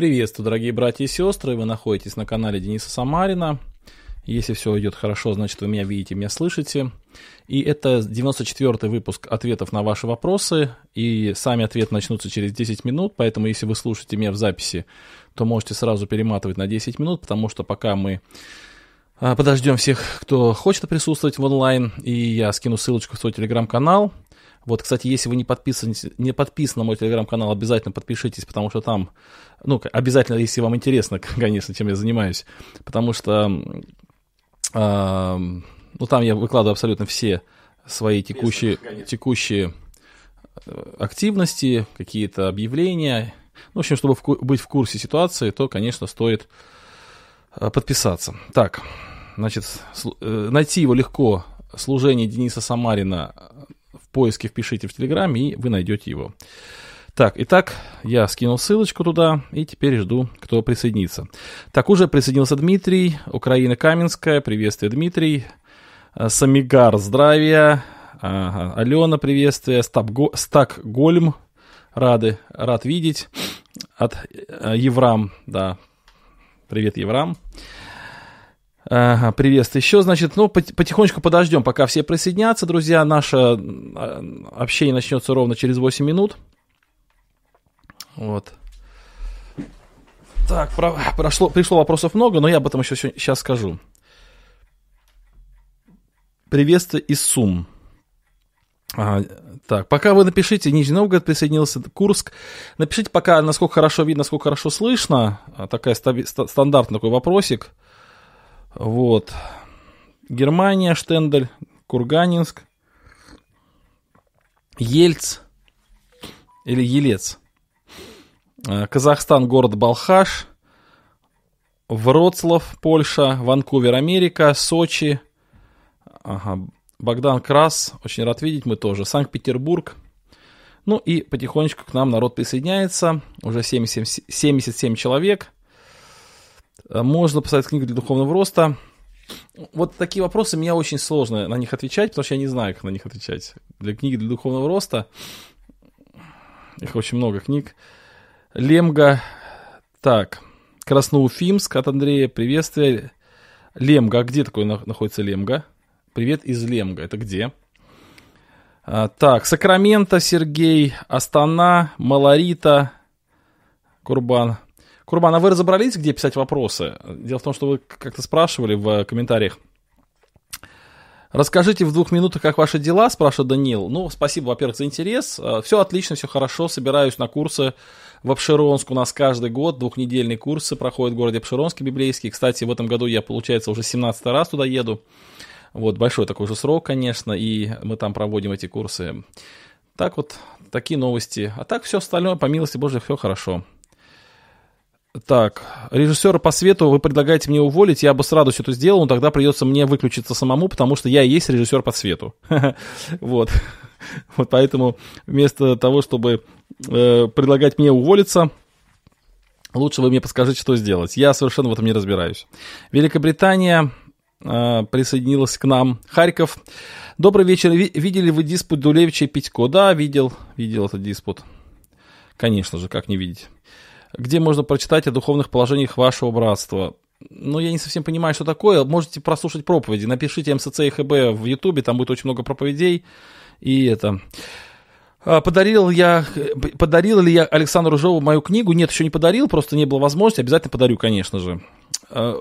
Приветствую, дорогие братья и сестры. Вы находитесь на канале Дениса Самарина. Если все идет хорошо, значит вы меня видите, меня слышите. И это 94-й выпуск ответов на ваши вопросы. И сами ответы начнутся через 10 минут, поэтому если вы слушаете меня в записи, то можете сразу перематывать на 10 минут, потому что пока мы а, подождем всех, кто хочет присутствовать в онлайн, и я скину ссылочку в свой телеграм-канал. Вот, кстати, если вы не подписаны, не подписаны на мой телеграм-канал, обязательно подпишитесь, потому что там, ну, обязательно, если вам интересно, конечно, чем я занимаюсь, потому что, э, ну, там я выкладываю абсолютно все свои текущие, текущие э, активности, какие-то объявления. Ну, в общем, чтобы в, быть в курсе ситуации, то, конечно, стоит э, подписаться. Так, значит, э, найти его легко. Служение Дениса Самарина поиске впишите в Телеграме, и вы найдете его. Так, итак, я скинул ссылочку туда, и теперь жду, кто присоединится. Так, уже присоединился Дмитрий, Украина Каменская, приветствие, Дмитрий. Э, Самигар, здравия. Ага. Алена, приветствие. Стабго, Стак Гольм, рады, рад видеть. От э, Еврам, да, привет, Еврам. Ага, приветствую еще, значит, ну, потихонечку подождем, пока все присоединятся, друзья. Наше а, общение начнется ровно через 8 минут. Вот. Так, про, прошло, пришло вопросов много, но я об этом еще сейчас скажу. Приветствую из Сум. А, так, пока вы напишите, Нижний Новгород присоединился, Курск. Напишите пока, насколько хорошо видно, насколько хорошо слышно. Такая стаби- стандартный такой вопросик. Вот. Германия, Штендель, Курганинск, Ельц или Елец. Э, Казахстан, город Балхаш, Вроцлав, Польша, Ванкувер, Америка, Сочи, ага, Богдан Крас, очень рад видеть, мы тоже, Санкт-Петербург. Ну и потихонечку к нам народ присоединяется, уже 77, 77 человек – можно поставить книгу для духовного роста. Вот такие вопросы мне очень сложно на них отвечать, потому что я не знаю, как на них отвечать. Для книги для духовного роста их очень много книг. Лемга. Так. Красноуфимск от Андрея. Приветствие. Лемга. А где такой находится Лемга? Привет из Лемга. Это где? А, так. Сакраменто, Сергей. Астана. Маларита. Курбан. Курбан, а вы разобрались, где писать вопросы? Дело в том, что вы как-то спрашивали в комментариях. Расскажите в двух минутах, как ваши дела, спрашивает Данил. Ну, спасибо, во-первых, за интерес. Э, все отлично, все хорошо. Собираюсь на курсы в Обширонск. У нас каждый год двухнедельные курсы проходят в городе Обширонске библейский. Кстати, в этом году я, получается, уже 17 раз туда еду. Вот, большой такой же срок, конечно, и мы там проводим эти курсы. Так вот, такие новости. А так все остальное, по милости Божьей, все хорошо. Так, режиссера по свету вы предлагаете мне уволить, я бы с радостью это сделал, но тогда придется мне выключиться самому, потому что я и есть режиссер по свету. Вот. Вот поэтому вместо того, чтобы э, предлагать мне уволиться, лучше вы мне подскажите, что сделать. Я совершенно в этом не разбираюсь. Великобритания э, присоединилась к нам. Харьков. Добрый вечер. Видели вы диспут Дулевича и Питько? Да, видел. Видел этот диспут. Конечно же, как не видеть где можно прочитать о духовных положениях вашего братства. Ну, я не совсем понимаю, что такое. Можете прослушать проповеди. Напишите МСЦ и ХБ в Ютубе, там будет очень много проповедей. И это... А, подарил я, подарил ли я Александру Жову мою книгу? Нет, еще не подарил, просто не было возможности. Обязательно подарю, конечно же. А,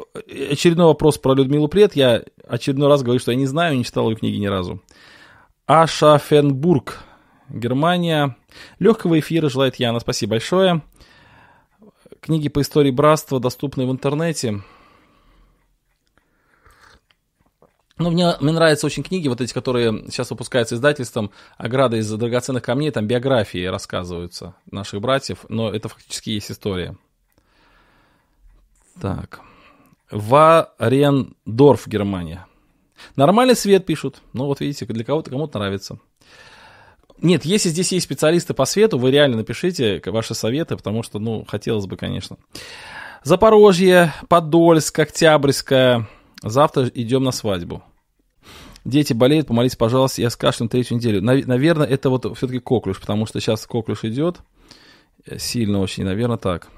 очередной вопрос про Людмилу Пред. Я очередной раз говорю, что я не знаю, не читал ее книги ни разу. Ашафенбург, Германия. Легкого эфира желает Яна. Спасибо большое. Книги по истории братства доступны в интернете. Ну, мне, мне нравятся очень книги, вот эти, которые сейчас выпускаются издательством «Ограда из драгоценных камней», там биографии рассказываются наших братьев, но это фактически есть история. Так. Варендорф, Германия. Нормальный свет пишут. Ну, вот видите, для кого-то кому-то нравится. Нет, если здесь есть специалисты по свету, вы реально напишите ваши советы, потому что, ну, хотелось бы, конечно. Запорожье, Подольск, Октябрьская. Завтра идем на свадьбу. Дети болеют, помолитесь, пожалуйста, я с кашлем третью неделю. Наверное, это вот все-таки коклюш, потому что сейчас коклюш идет. Сильно очень, наверное, так.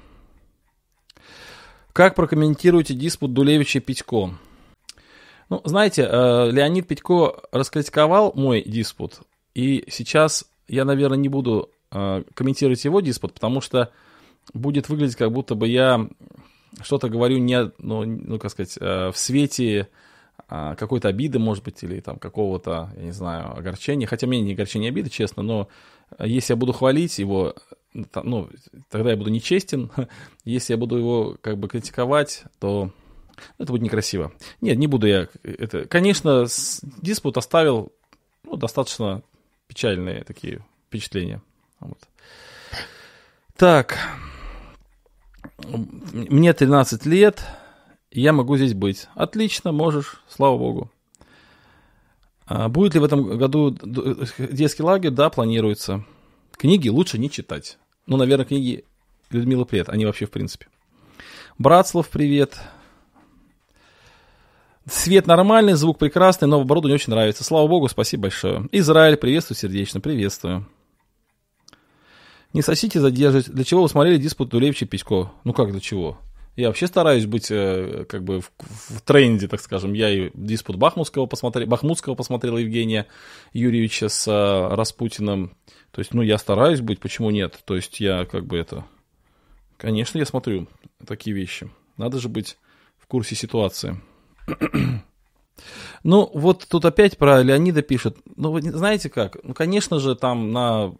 Как прокомментируете диспут Дулевича и Петько? Ну, знаете, э, Леонид Петько раскритиковал мой диспут, и сейчас я, наверное, не буду э, комментировать его диспут, потому что будет выглядеть, как будто бы я что-то говорю не, ну, ну как сказать, э, в свете какой-то обиды, может быть, или там какого-то, я не знаю, огорчения. Хотя мне не огорчение, а обиды, честно, но если я буду хвалить его, ну, тогда я буду нечестен. Если я буду его как бы критиковать, то это будет некрасиво. Нет, не буду я это. Конечно, диспут оставил ну, достаточно печальные такие впечатления. Вот. Так. Мне 13 лет, я могу здесь быть. Отлично, можешь, слава богу. А будет ли в этом году детский лагерь? Да, планируется. Книги лучше не читать. Ну, наверное, книги Людмилы Привет, они вообще в принципе. Братслав, привет. Свет нормальный, звук прекрасный, но оборудование очень нравится. Слава богу, спасибо большое. Израиль, приветствую сердечно, приветствую. Не сосите, задержите. Для чего вы смотрели диспут Дулевича Писько? Ну как для чего? Я вообще стараюсь быть э, как бы в, в тренде, так скажем. Я и диспут Бахмутского посмотрел, Бахмутского посмотрел Евгения Юрьевича с э, Распутиным. То есть, ну, я стараюсь быть, почему нет? То есть, я как бы это... Конечно, я смотрю такие вещи. Надо же быть в курсе ситуации. Ну, вот тут опять про Леонида пишет. Ну, вы знаете как? Ну, конечно же, там на...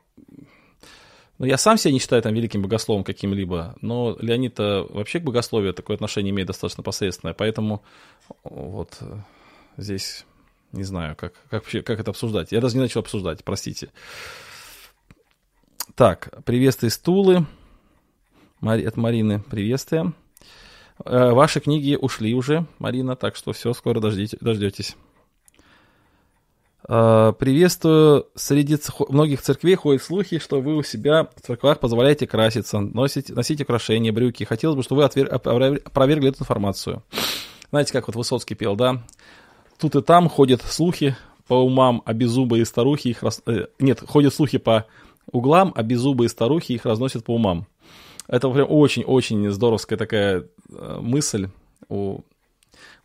Ну, я сам себя не считаю там великим богословом каким-либо, но Леонид вообще к богословию такое отношение имеет достаточно посредственное, поэтому вот здесь не знаю, как, как, вообще, как это обсуждать. Я даже не начал обсуждать, простите. Так, приветствие стулы. Мари, от Марины приветствие. Э, ваши книги ушли уже, Марина, так что все, скоро дождите, дождетесь. Э, приветствую. Среди многих церквей ходят слухи, что вы у себя в церквах позволяете краситься, носить, носить украшения, брюки. Хотелось бы, чтобы вы отвер... опровергли эту информацию. Знаете, как вот Высоцкий пел, да? Тут и там ходят слухи по умам, а беззубые старухи их... Рас... Э, нет, ходят слухи по углам, а беззубые старухи их разносят по умам. Это прям очень-очень здоровская такая э, мысль у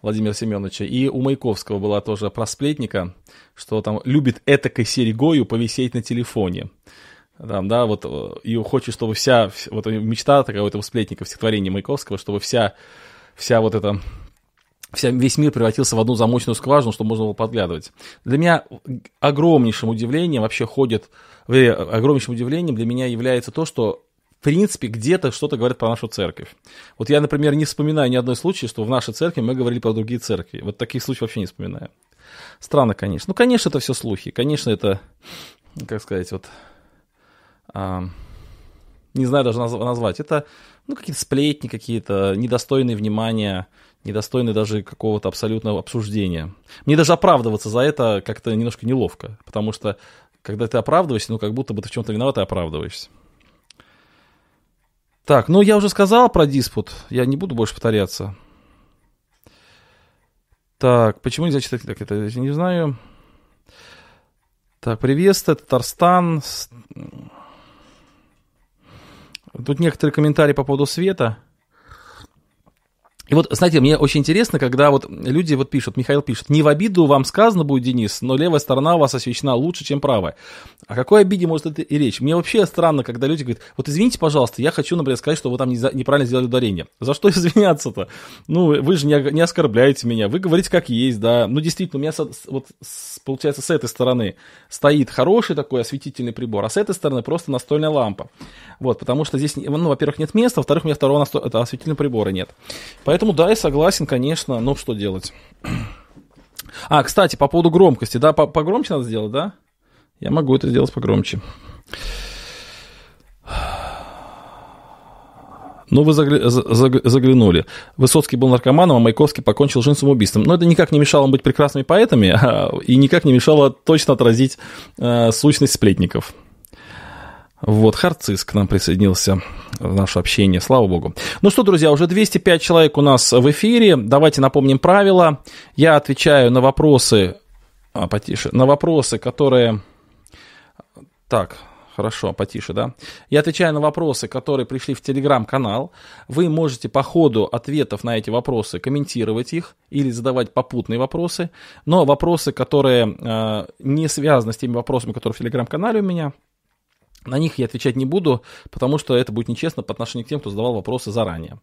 Владимира Семеновича. И у Маяковского была тоже про сплетника, что там любит этакой серегою повисеть на телефоне. Там, да, вот, э, и хочет, чтобы вся, вот мечта такая у этого сплетника в стихотворении Маяковского, чтобы вся, вся вот эта вся, весь мир превратился в одну замочную скважину, чтобы можно было подглядывать. Для меня огромнейшим удивлением вообще ходит, огромнейшим удивлением для меня является то, что в принципе, где-то что-то говорят про нашу церковь. Вот я, например, не вспоминаю ни одной случая, что в нашей церкви мы говорили про другие церкви. Вот таких случаев вообще не вспоминаю. Странно, конечно. Ну, конечно, это все слухи. Конечно, это, как сказать, вот... А, не знаю даже назвать. Это, ну, какие-то сплетни какие-то, недостойные внимания, недостойные даже какого-то абсолютного обсуждения. Мне даже оправдываться за это как-то немножко неловко, потому что когда ты оправдываешься, ну, как будто бы ты в чем-то виноват и оправдываешься. Так, ну я уже сказал про диспут, я не буду больше повторяться. Так, почему нельзя читать? Так, это я не знаю. Так, приветствую, Татарстан. Тут некоторые комментарии по поводу света. И вот, знаете, мне очень интересно, когда вот люди вот пишут, Михаил пишет, не в обиду вам сказано будет, Денис, но левая сторона у вас освещена лучше, чем правая. О какой обиде может это и речь? Мне вообще странно, когда люди говорят, вот извините, пожалуйста, я хочу, например, сказать, что вы там неправильно сделали ударение. За что извиняться-то? Ну, вы же не, оскорбляете меня, вы говорите как есть, да. Ну, действительно, у меня вот, получается с этой стороны стоит хороший такой осветительный прибор, а с этой стороны просто настольная лампа. Вот, потому что здесь, ну, во-первых, нет места, во-вторых, у меня второго насто... это осветительного прибора нет. Поэтому, да, я согласен, конечно, но что делать? А, кстати, по поводу громкости, да, погромче надо сделать, да? Я могу это сделать погромче. Ну, вы загля... заглянули. Высоцкий был наркоманом, а Маяковский покончил жизнь самоубийством. Но это никак не мешало им быть прекрасными поэтами, а... и никак не мешало точно отразить э, сущность сплетников. Вот, Харцис к нам присоединился в наше общение, слава богу. Ну что, друзья, уже 205 человек у нас в эфире. Давайте напомним правила. Я отвечаю на вопросы, а, потише, на вопросы, которые... Так, Хорошо, потише, да? Я отвечаю на вопросы, которые пришли в телеграм-канал. Вы можете по ходу ответов на эти вопросы комментировать их или задавать попутные вопросы. Но вопросы, которые э, не связаны с теми вопросами, которые в телеграм-канале у меня, на них я отвечать не буду, потому что это будет нечестно по отношению к тем, кто задавал вопросы заранее.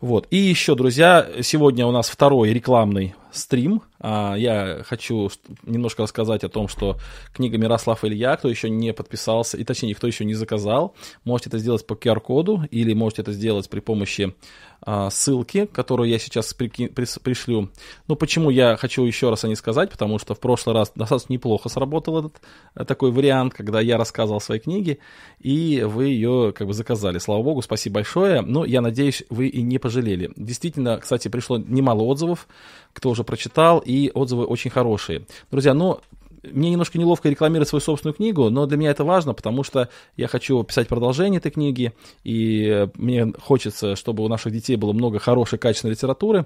Вот. И еще, друзья, сегодня у нас второй рекламный стрим. А, я хочу немножко рассказать о том, что книга Мирослав Илья, кто еще не подписался, и точнее, кто еще не заказал, можете это сделать по QR-коду или можете это сделать при помощи а, ссылки, которую я сейчас пришлю. Ну, почему я хочу еще раз о ней сказать, потому что в прошлый раз достаточно неплохо сработал этот э, такой вариант, когда я рассказывал свои книги, и вы ее как бы заказали. Слава богу, спасибо большое. Но я надеюсь, вы и не пожалели. Действительно, кстати, пришло немало отзывов, кто уже прочитал, и отзывы очень хорошие. Друзья, ну, мне немножко неловко рекламировать свою собственную книгу, но для меня это важно, потому что я хочу писать продолжение этой книги, и мне хочется, чтобы у наших детей было много хорошей, качественной литературы.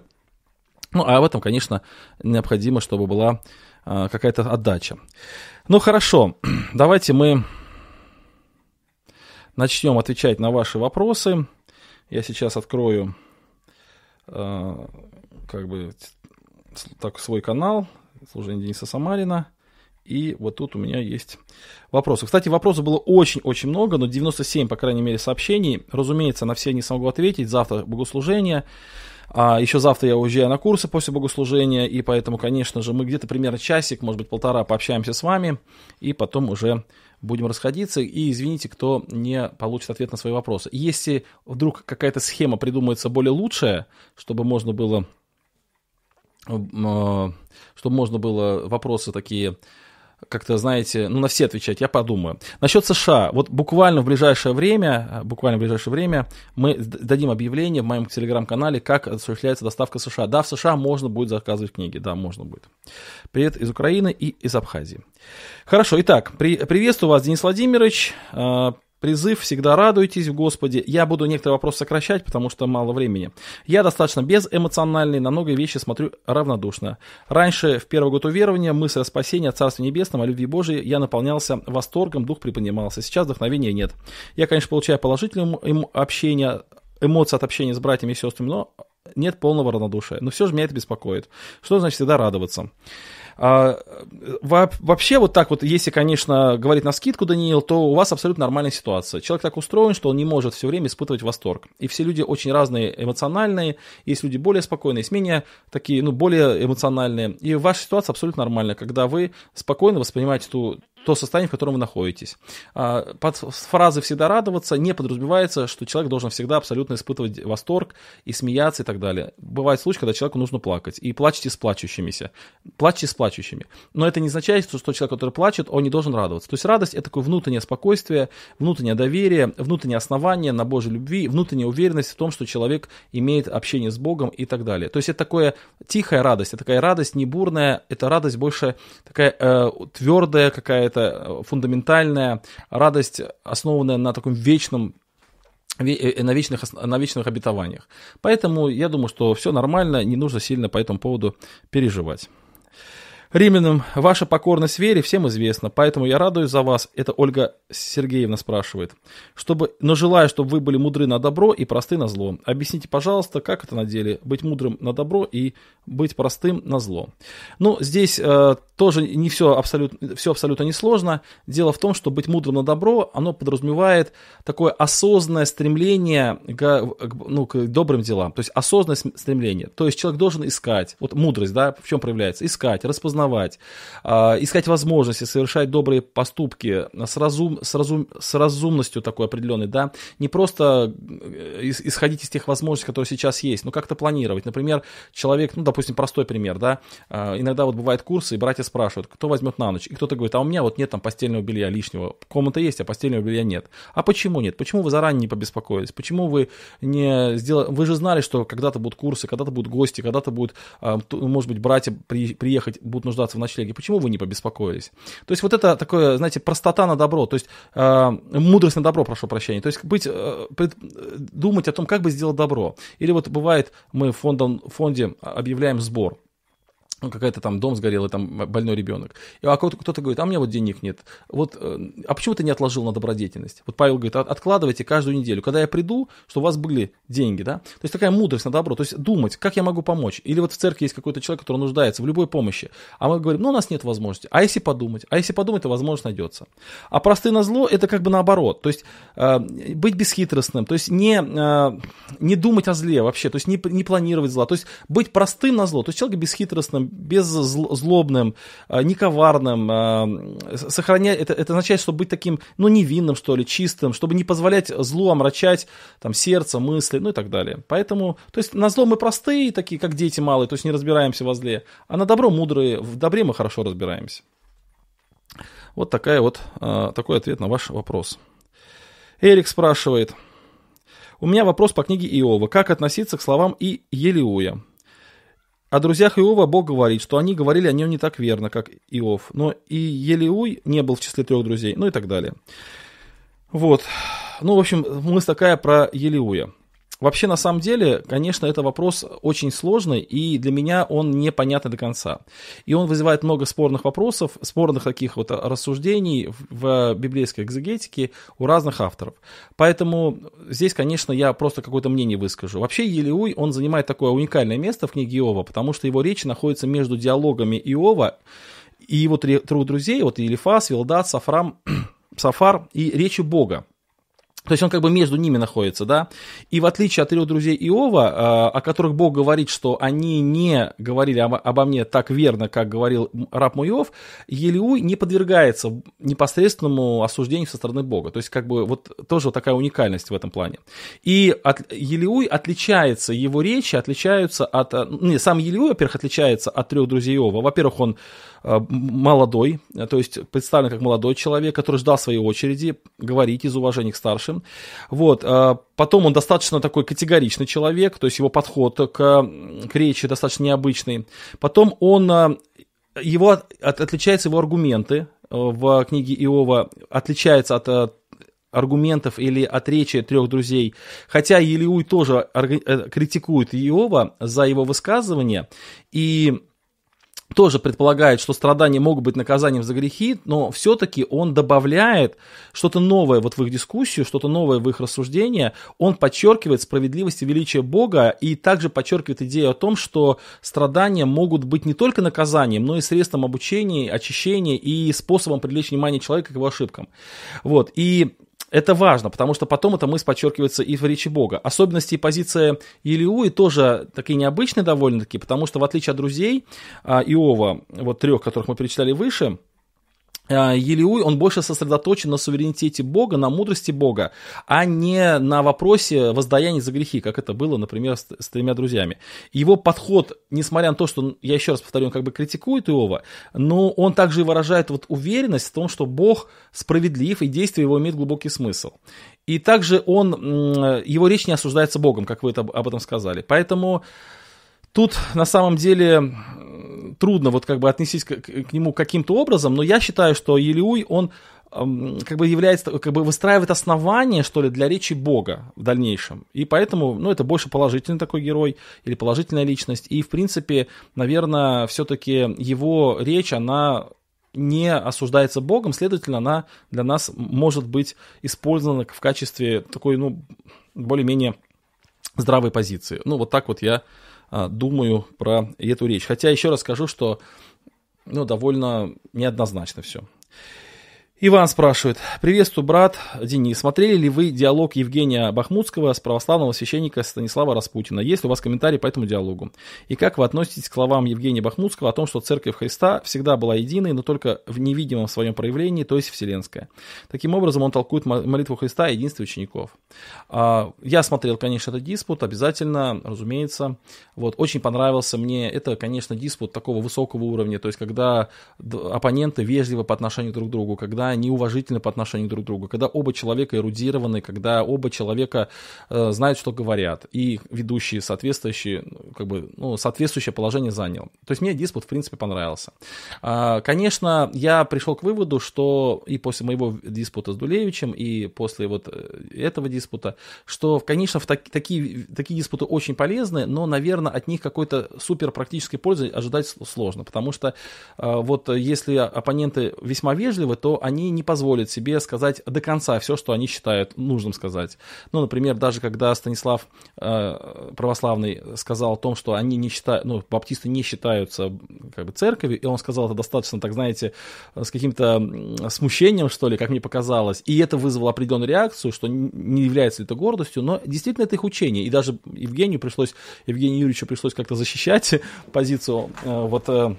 Ну, а в этом, конечно, необходимо, чтобы была а, какая-то отдача. Ну, хорошо, давайте мы начнем отвечать на ваши вопросы. Я сейчас открою как бы так свой канал служение Дениса Самарина. И вот тут у меня есть вопросы. Кстати, вопросов было очень-очень много, но 97, по крайней мере, сообщений. Разумеется, на все не смогу ответить. Завтра богослужение. А еще завтра я уезжаю на курсы после богослужения, и поэтому, конечно же, мы где-то примерно часик, может быть, полтора пообщаемся с вами, и потом уже будем расходиться. И извините, кто не получит ответ на свои вопросы. Если вдруг какая-то схема придумается более лучшая, чтобы можно было э, чтобы можно было вопросы такие как-то, знаете, ну, на все отвечать, я подумаю. Насчет США, вот буквально в ближайшее время, буквально в ближайшее время мы дадим объявление в моем телеграм-канале, как осуществляется доставка США. Да, в США можно будет заказывать книги, да, можно будет. Привет из Украины и из Абхазии. Хорошо, итак, при, приветствую вас, Денис Владимирович. Призыв «Всегда радуйтесь в Господе». Я буду некоторые вопросы сокращать, потому что мало времени. Я достаточно безэмоциональный, на многие вещи смотрю равнодушно. Раньше, в первый год уверования, мысль о спасении, о Царстве Небесном, о любви Божией, я наполнялся восторгом, дух приподнимался. Сейчас вдохновения нет. Я, конечно, получаю положительное общение, эмоции от общения с братьями и сестрами, но нет полного равнодушия. Но все же меня это беспокоит. Что значит всегда радоваться? А, вообще вот так вот, если, конечно, говорить на скидку, Даниил, то у вас абсолютно нормальная ситуация. Человек так устроен, что он не может все время испытывать восторг. И все люди очень разные, эмоциональные. Есть люди более спокойные, есть менее такие, ну, более эмоциональные. И ваша ситуация абсолютно нормальная, когда вы спокойно воспринимаете ту, то состояние, в котором вы находитесь. А, под фразой «всегда радоваться» не подразумевается, что человек должен всегда абсолютно испытывать восторг и смеяться и так далее. Бывает случай, когда человеку нужно плакать. И плачьте с плачущимися. Плачьте с плачущими. Но это не означает, что человек, который плачет, он не должен радоваться. То есть радость – это такое внутреннее спокойствие, внутреннее доверие, внутреннее основание на Божьей любви, внутренняя уверенность в том, что человек имеет общение с Богом и так далее. То есть это такое тихая радость, это такая радость не бурная, это радость больше такая э, твердая какая-то какая-то фундаментальная радость, основанная на таком вечном э, на вечных, на вечных обетованиях. Поэтому я думаю, что все нормально, не нужно сильно по этому поводу переживать. Римлянам, ваша покорность вере всем известна, поэтому я радуюсь за вас. Это Ольга Сергеевна спрашивает. Чтобы, но желаю, чтобы вы были мудры на добро и просты на зло. Объясните, пожалуйста, как это на деле быть мудрым на добро и быть простым на зло. Ну, здесь э, тоже не все абсолютно, все абсолютно не сложно. Дело в том, что быть мудрым на добро, оно подразумевает такое осознанное стремление к, ну, к добрым делам. То есть осознанное стремление. То есть человек должен искать. Вот мудрость, да, в чем проявляется? Искать, распознавать осознавать, а, искать возможности, совершать добрые поступки с, разум, с, разум, с разумностью такой определенной, да, не просто э, исходить из тех возможностей, которые сейчас есть, но как-то планировать. Например, человек, ну, допустим, простой пример, да, а, иногда вот бывают курсы, и братья спрашивают, кто возьмет на ночь, и кто-то говорит, а у меня вот нет там постельного белья лишнего, комната есть, а постельного белья нет. А почему нет? Почему вы заранее не побеспокоились? Почему вы не сделали, вы же знали, что когда-то будут курсы, когда-то будут гости, когда-то будут, а, может быть, братья приехать, будут нуждаться в ночлеге, почему вы не побеспокоились? То есть вот это такое, знаете, простота на добро, то есть э, мудрость на добро, прошу прощения, то есть быть, э, думать о том, как бы сделать добро. Или вот бывает, мы в фондом, фонде объявляем сбор, ну, какая-то там дом сгорел, и там больной ребенок. И, а кто-то, говорит, а у меня вот денег нет. Вот, э, а почему ты не отложил на добродетельность? Вот Павел говорит, откладывайте каждую неделю. Когда я приду, что у вас были деньги, да? То есть такая мудрость на добро. То есть думать, как я могу помочь. Или вот в церкви есть какой-то человек, который нуждается в любой помощи. А мы говорим, ну у нас нет возможности. А если подумать? А если подумать, то возможность найдется. А простые на зло, это как бы наоборот. То есть э, быть бесхитростным, то есть не, э, не думать о зле вообще, то есть не, не планировать зла. То есть быть простым на зло. То есть человек бесхитростным, беззлобным, а, не коварным, а, сохранять, это, это означает, чтобы быть таким, ну, невинным, что ли, чистым, чтобы не позволять злу омрачать там сердце, мысли, ну и так далее. Поэтому, то есть на зло мы простые, такие, как дети малые, то есть не разбираемся во зле, а на добро мудрые, в добре мы хорошо разбираемся. Вот такая вот, а, такой ответ на ваш вопрос. Эрик спрашивает, у меня вопрос по книге Иова. Как относиться к словам и Елиуя? О друзьях Иова Бог говорит, что они говорили о нем не так верно, как Иов. Но и Елиуй не был в числе трех друзей, ну и так далее. Вот. Ну, в общем, мысль такая про Елиуя. Вообще, на самом деле, конечно, это вопрос очень сложный, и для меня он непонятный до конца. И он вызывает много спорных вопросов, спорных таких вот рассуждений в библейской экзегетике у разных авторов. Поэтому здесь, конечно, я просто какое-то мнение выскажу. Вообще, Елеуй, он занимает такое уникальное место в книге Иова, потому что его речь находится между диалогами Иова и его трех друзей, вот Елифас, Вилдат, Сафрам, Сафар и речи Бога. То есть он как бы между ними находится, да. И в отличие от трех друзей Иова, а, о которых Бог говорит, что они не говорили обо мне так верно, как говорил раб мой Иов, Елиуй не подвергается непосредственному осуждению со стороны Бога. То есть как бы вот тоже такая уникальность в этом плане. И от, Елиуй отличается, его речи отличаются от... Ну, не, сам Елиуй, во-первых, отличается от трех друзей Иова. Во-первых, он Э, молодой, то есть представлен как молодой человек, который ждал своей очереди говорить из уважения к старшим. Вот. Э, потом он достаточно такой категоричный человек, то есть его подход к, к речи достаточно необычный. Потом он, э, его, от, отличаются его аргументы в книге Иова, отличается от аргументов или от речи трех друзей. Хотя Елиуй тоже критикует Иова за его высказывание. И тоже предполагает, что страдания могут быть наказанием за грехи, но все-таки он добавляет что-то новое вот в их дискуссию, что-то новое в их рассуждение. Он подчеркивает справедливость и величие Бога и также подчеркивает идею о том, что страдания могут быть не только наказанием, но и средством обучения, очищения и способом привлечь внимание человека к его ошибкам. Вот. И это важно, потому что потом эта мысль подчеркивается и в речи Бога. Особенности и позиция Илиуи тоже такие необычные довольно-таки, потому что в отличие от друзей а, Иова, вот трех, которых мы перечитали выше, Елиуй, он больше сосредоточен на суверенитете Бога, на мудрости Бога, а не на вопросе воздаяния за грехи, как это было, например, с, с тремя друзьями. Его подход, несмотря на то, что, я еще раз повторю, он как бы критикует Иова, но он также выражает вот уверенность в том, что Бог справедлив, и действие его имеет глубокий смысл. И также он, его речь не осуждается Богом, как вы это, об этом сказали. Поэтому тут на самом деле трудно вот как бы отнестись к, к нему каким-то образом, но я считаю, что Елиуй, он как бы является, как бы выстраивает основание, что ли, для речи Бога в дальнейшем. И поэтому, ну, это больше положительный такой герой или положительная личность. И, в принципе, наверное, все-таки его речь, она не осуждается Богом, следовательно, она для нас может быть использована в качестве такой, ну, более-менее здравой позиции. Ну, вот так вот я думаю про эту речь. Хотя еще раз скажу, что ну, довольно неоднозначно все. Иван спрашивает. Приветствую, брат Денис. Смотрели ли вы диалог Евгения Бахмутского с православного священника Станислава Распутина? Есть ли у вас комментарий по этому диалогу? И как вы относитесь к словам Евгения Бахмутского о том, что Церковь Христа всегда была единой, но только в невидимом своем проявлении, то есть вселенская? Таким образом, он толкует молитву Христа и единство учеников. А, я смотрел, конечно, этот диспут, обязательно, разумеется. Вот, очень понравился мне. Это, конечно, диспут такого высокого уровня, то есть когда оппоненты вежливы по отношению друг к другу, когда неуважительны по отношению друг к другу, когда оба человека эрудированы, когда оба человека э, знают, что говорят, и ведущие соответствующие как бы, ну, соответствующее положение занял. То есть мне диспут, в принципе, понравился. А, конечно, я пришел к выводу, что и после моего диспута с Дулевичем, и после вот э, этого диспута, что, конечно, в так, такие, такие диспуты очень полезны, но, наверное, от них какой-то супер практической пользы ожидать сложно, потому что вот если оппоненты весьма вежливы, то они не позволят себе сказать до конца все, что они считают нужным сказать. Ну, например, даже когда Станислав э, православный сказал о том, что они не считают, ну, баптисты не считаются как бы церковью, и он сказал это достаточно, так знаете, с каким-то смущением, что ли, как мне показалось, и это вызвало определенную реакцию, что не является ли это гордостью, но действительно это их учение, и даже Евгению пришлось, Евгению Юрьевичу пришлось как-то защищать позицию э, вот э,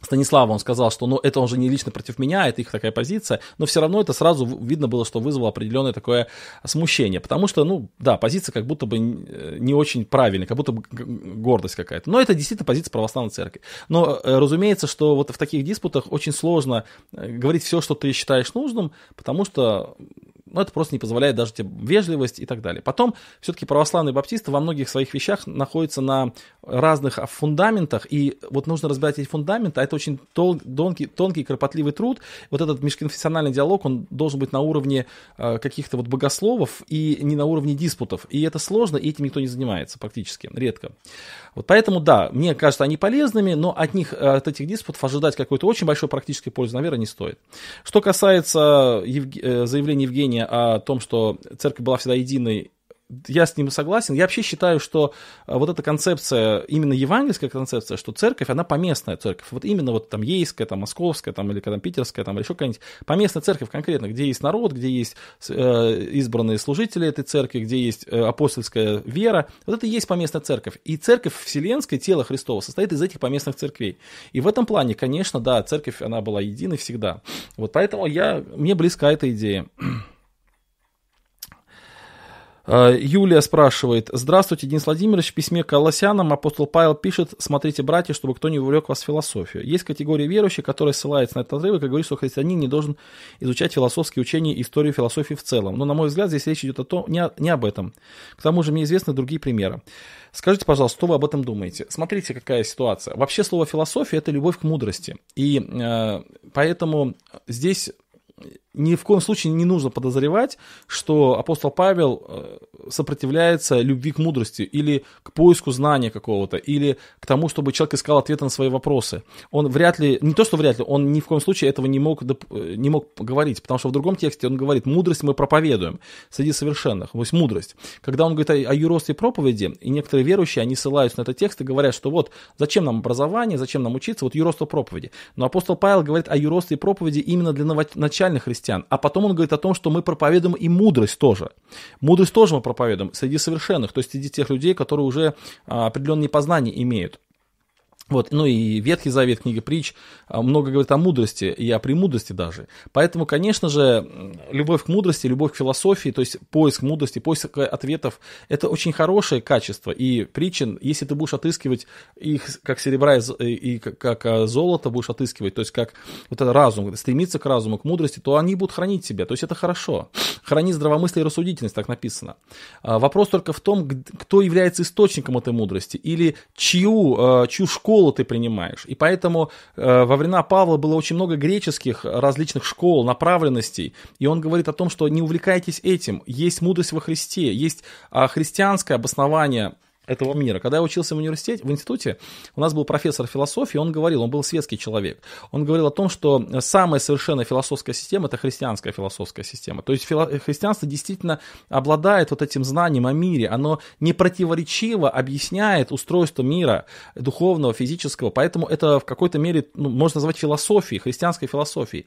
Станислава, он сказал, что ну, это уже не лично против меня, это их такая позиция, но все равно это сразу видно было, что вызвало определенное такое смущение, потому что, ну, да, позиция как будто бы не очень правильная, как будто бы гордость какая-то, но это действительно позиция православной церкви. Но э, разумеется, что вот в таких диспутах очень сложно э, говорить все, что ты считаешь нужным, потому что ну, это просто не позволяет даже тебе вежливость и так далее. Потом, все-таки православные баптисты во многих своих вещах находятся на разных фундаментах, и вот нужно разбирать эти фундаменты, а это очень тонкий, тонкий кропотливый труд. Вот этот межконфессиональный диалог, он должен быть на уровне э, каких-то вот богословов и не на уровне диспутов. И это сложно, и этим никто не занимается практически, редко. Вот поэтому, да, мне кажется, они полезными, но от них, э, от этих диспутов ожидать какой-то очень большой практической пользы, наверное, не стоит. Что касается Евг... Э, заявления Евгения о том, что церковь была всегда единой я с ним согласен. Я вообще считаю, что э, вот эта концепция, именно евангельская концепция, что церковь, она поместная церковь. Вот именно вот там ейская, там московская, там или там питерская, там или еще какая-нибудь поместная церковь конкретно, где есть народ, где есть э, избранные служители этой церкви, где есть э, апостольская вера. Вот это и есть поместная церковь. И церковь вселенская, тело Христова, состоит из этих поместных церквей. И в этом плане, конечно, да, церковь, она была единой всегда. Вот поэтому я, мне близка эта идея. А, Юлия спрашивает. Здравствуйте, Денис Владимирович. В письме к Колоссянам апостол Павел пишет, смотрите, братья, чтобы кто не увлек вас в философию. Есть категория верующих, которая ссылается на этот отрывок и говорит, что христианин не должен изучать философские учения и историю философии в целом. Но, на мой взгляд, здесь речь идет о том, не, не об этом. К тому же мне известны другие примеры. Скажите, пожалуйста, что вы об этом думаете? Смотрите, какая ситуация. Вообще слово философия – это любовь к мудрости. И э, поэтому здесь ни в коем случае не нужно подозревать, что апостол Павел э, сопротивляется любви к мудрости или к поиску знания какого-то, или к тому, чтобы человек искал ответы на свои вопросы. Он вряд ли, не то что вряд ли, он ни в коем случае этого не мог, э, не мог говорить, потому что в другом тексте он говорит, мудрость мы проповедуем среди совершенных, то есть мудрость. Когда он говорит о, о юродстве проповеди, и некоторые верующие, они ссылаются на этот текст и говорят, что вот зачем нам образование, зачем нам учиться, вот юродство проповеди. Но апостол Павел говорит о юродстве проповеди именно для начальных христиан, христиан. А потом он говорит о том, что мы проповедуем и мудрость тоже. Мудрость тоже мы проповедуем среди совершенных, то есть среди тех людей, которые уже а, определенные познания имеют. Вот, ну и Ветхий Завет, книга притч, а, много говорит о мудрости и о премудрости даже. Поэтому, конечно же, любовь к мудрости, любовь к философии, то есть поиск мудрости, поиск ответов, это очень хорошее качество. И причин, если ты будешь отыскивать их как серебра и как а, золото будешь отыскивать, то есть как вот этот разум, стремиться к разуму, к мудрости, то они будут хранить тебя. То есть это хорошо. Храни здравомыслие и рассудительность, так написано. А, вопрос только в том, кто является источником этой мудрости или чью, чью школу школу ты принимаешь. И поэтому э, во времена Павла было очень много греческих различных школ, направленностей. И он говорит о том, что не увлекайтесь этим. Есть мудрость во Христе, есть э, христианское обоснование этого мира. Когда я учился в университете, в институте, у нас был профессор философии, он говорил, он был светский человек, он говорил о том, что самая совершенная философская система – это христианская философская система. То есть христианство действительно обладает вот этим знанием о мире, оно не противоречиво объясняет устройство мира духовного, физического, поэтому это в какой-то мере ну, можно назвать философией, христианской философией.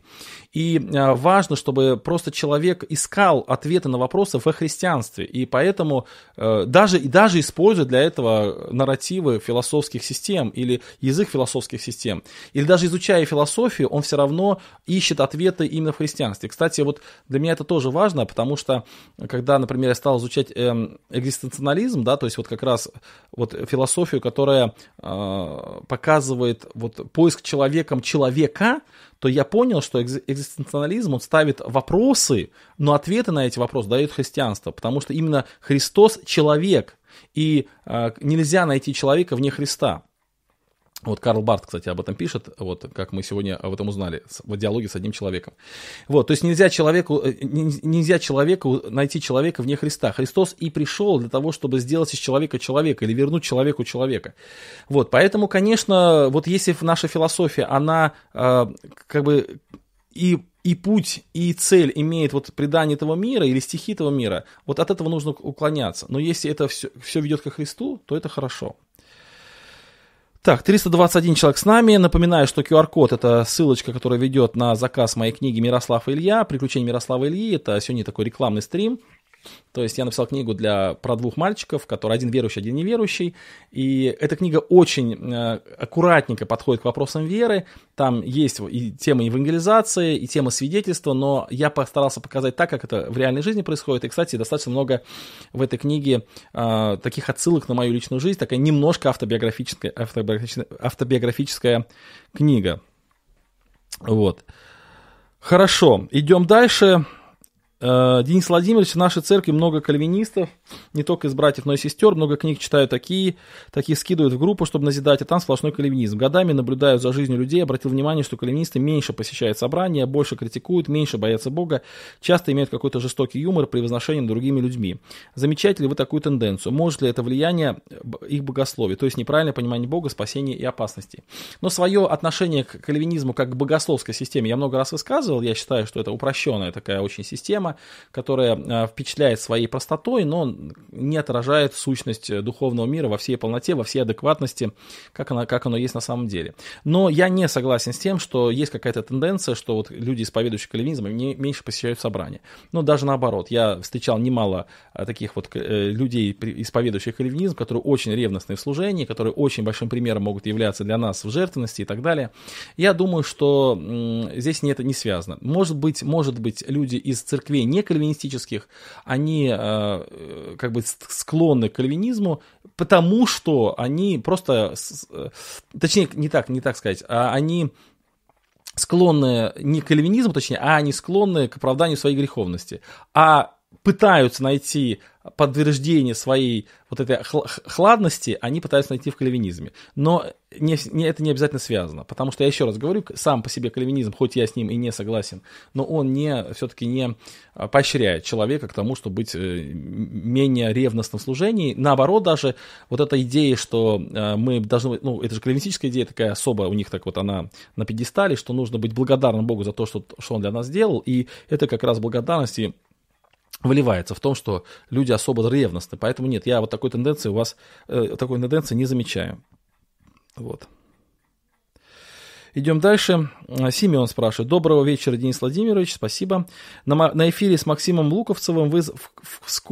И а, важно, чтобы просто человек искал ответы на вопросы во христианстве, и поэтому э, даже, и даже используя для этого нарративы философских систем или язык философских систем. Или даже изучая философию, он все равно ищет ответы именно в христианстве. Кстати, вот для меня это тоже важно, потому что когда, например, я стал изучать эм, экзистенциализм, да, то есть вот как раз вот философию, которая э, показывает вот поиск человеком человека, то я понял, что экзистенциализм, он ставит вопросы, но ответы на эти вопросы дает христианство, потому что именно Христос человек, И э, нельзя найти человека вне Христа. Вот Карл Барт, кстати, об этом пишет, вот как мы сегодня об этом узнали в диалоге с одним человеком. Вот, то есть нельзя человеку, э, нельзя человеку найти человека вне Христа. Христос и пришел для того, чтобы сделать из человека человека или вернуть человеку человека. Вот, поэтому, конечно, вот если наша философия, она э, как бы и и путь, и цель имеет вот предание этого мира или стихи этого мира, вот от этого нужно уклоняться. Но если это все, все ведет ко Христу, то это хорошо. Так, 321 человек с нами. Напоминаю, что QR-код это ссылочка, которая ведет на заказ моей книги Мирослав Илья. Приключения Мирослава Ильи. Это сегодня такой рекламный стрим. То есть я написал книгу для, про двух мальчиков, которые один верующий, один неверующий. И эта книга очень э, аккуратненько подходит к вопросам веры. Там есть и тема евангелизации, и тема свидетельства, но я постарался показать так, как это в реальной жизни происходит. И, кстати, достаточно много в этой книге э, таких отсылок на мою личную жизнь, такая немножко автобиографическая, автобиографическая, автобиографическая книга. Вот. Хорошо, идем дальше. Э, Денис Владимирович, в нашей церкви много кальвинистов, не только из братьев, но и сестер, много книг читаю такие, такие скидывают в группу, чтобы назидать, и там сплошной кальвинизм. Годами наблюдаю за жизнью людей, обратил внимание, что кальвинисты меньше посещают собрания, больше критикуют, меньше боятся Бога, часто имеют какой-то жестокий юмор при возношении над другими людьми. Замечаете ли вы такую тенденцию? Может ли это влияние их богословия, то есть неправильное понимание Бога, спасения и опасности? Но свое отношение к кальвинизму как к богословской системе я много раз высказывал, я считаю, что это упрощенная такая очень система, которая э, впечатляет своей простотой, но не отражает сущность э, духовного мира во всей полноте, во всей адекватности, как, она, как оно есть на самом деле. Но я не согласен с тем, что есть какая-то тенденция, что вот люди, исповедующие кальвинизм, меньше посещают собрания. Но даже наоборот, я встречал немало э, таких вот людей, исповедующих кальвинизм, которые очень ревностны в служении, которые очень большим примером могут являться для нас в жертвенности и так далее. Я думаю, что здесь не это не связано. Может быть, может быть, люди из церквей не кальвинистических, они э, как бы склонны к кальвинизму, потому что они просто, э, точнее, не так, не так сказать, а они склонны не к кальвинизму, точнее, а они склонны к оправданию своей греховности, а пытаются найти подтверждение своей вот этой хладности они пытаются найти в кальвинизме. Но не, не, это не обязательно связано, потому что, я еще раз говорю, сам по себе кальвинизм, хоть я с ним и не согласен, но он не, все-таки не а, поощряет человека к тому, чтобы быть э, менее ревностным в служении. Наоборот, даже вот эта идея, что э, мы должны, ну, это же кальвинистическая идея такая особая, у них так вот она на пьедестале, что нужно быть благодарным Богу за то, что, что Он для нас сделал, и это как раз благодарность и выливается в том, что люди особо ревностны. Поэтому нет, я вот такой тенденции у вас, э, такой тенденции не замечаю. Вот. Идем дальше. Симеон спрашивает. Доброго вечера, Денис Владимирович, спасибо. На, на эфире с Максимом Луковцевым вы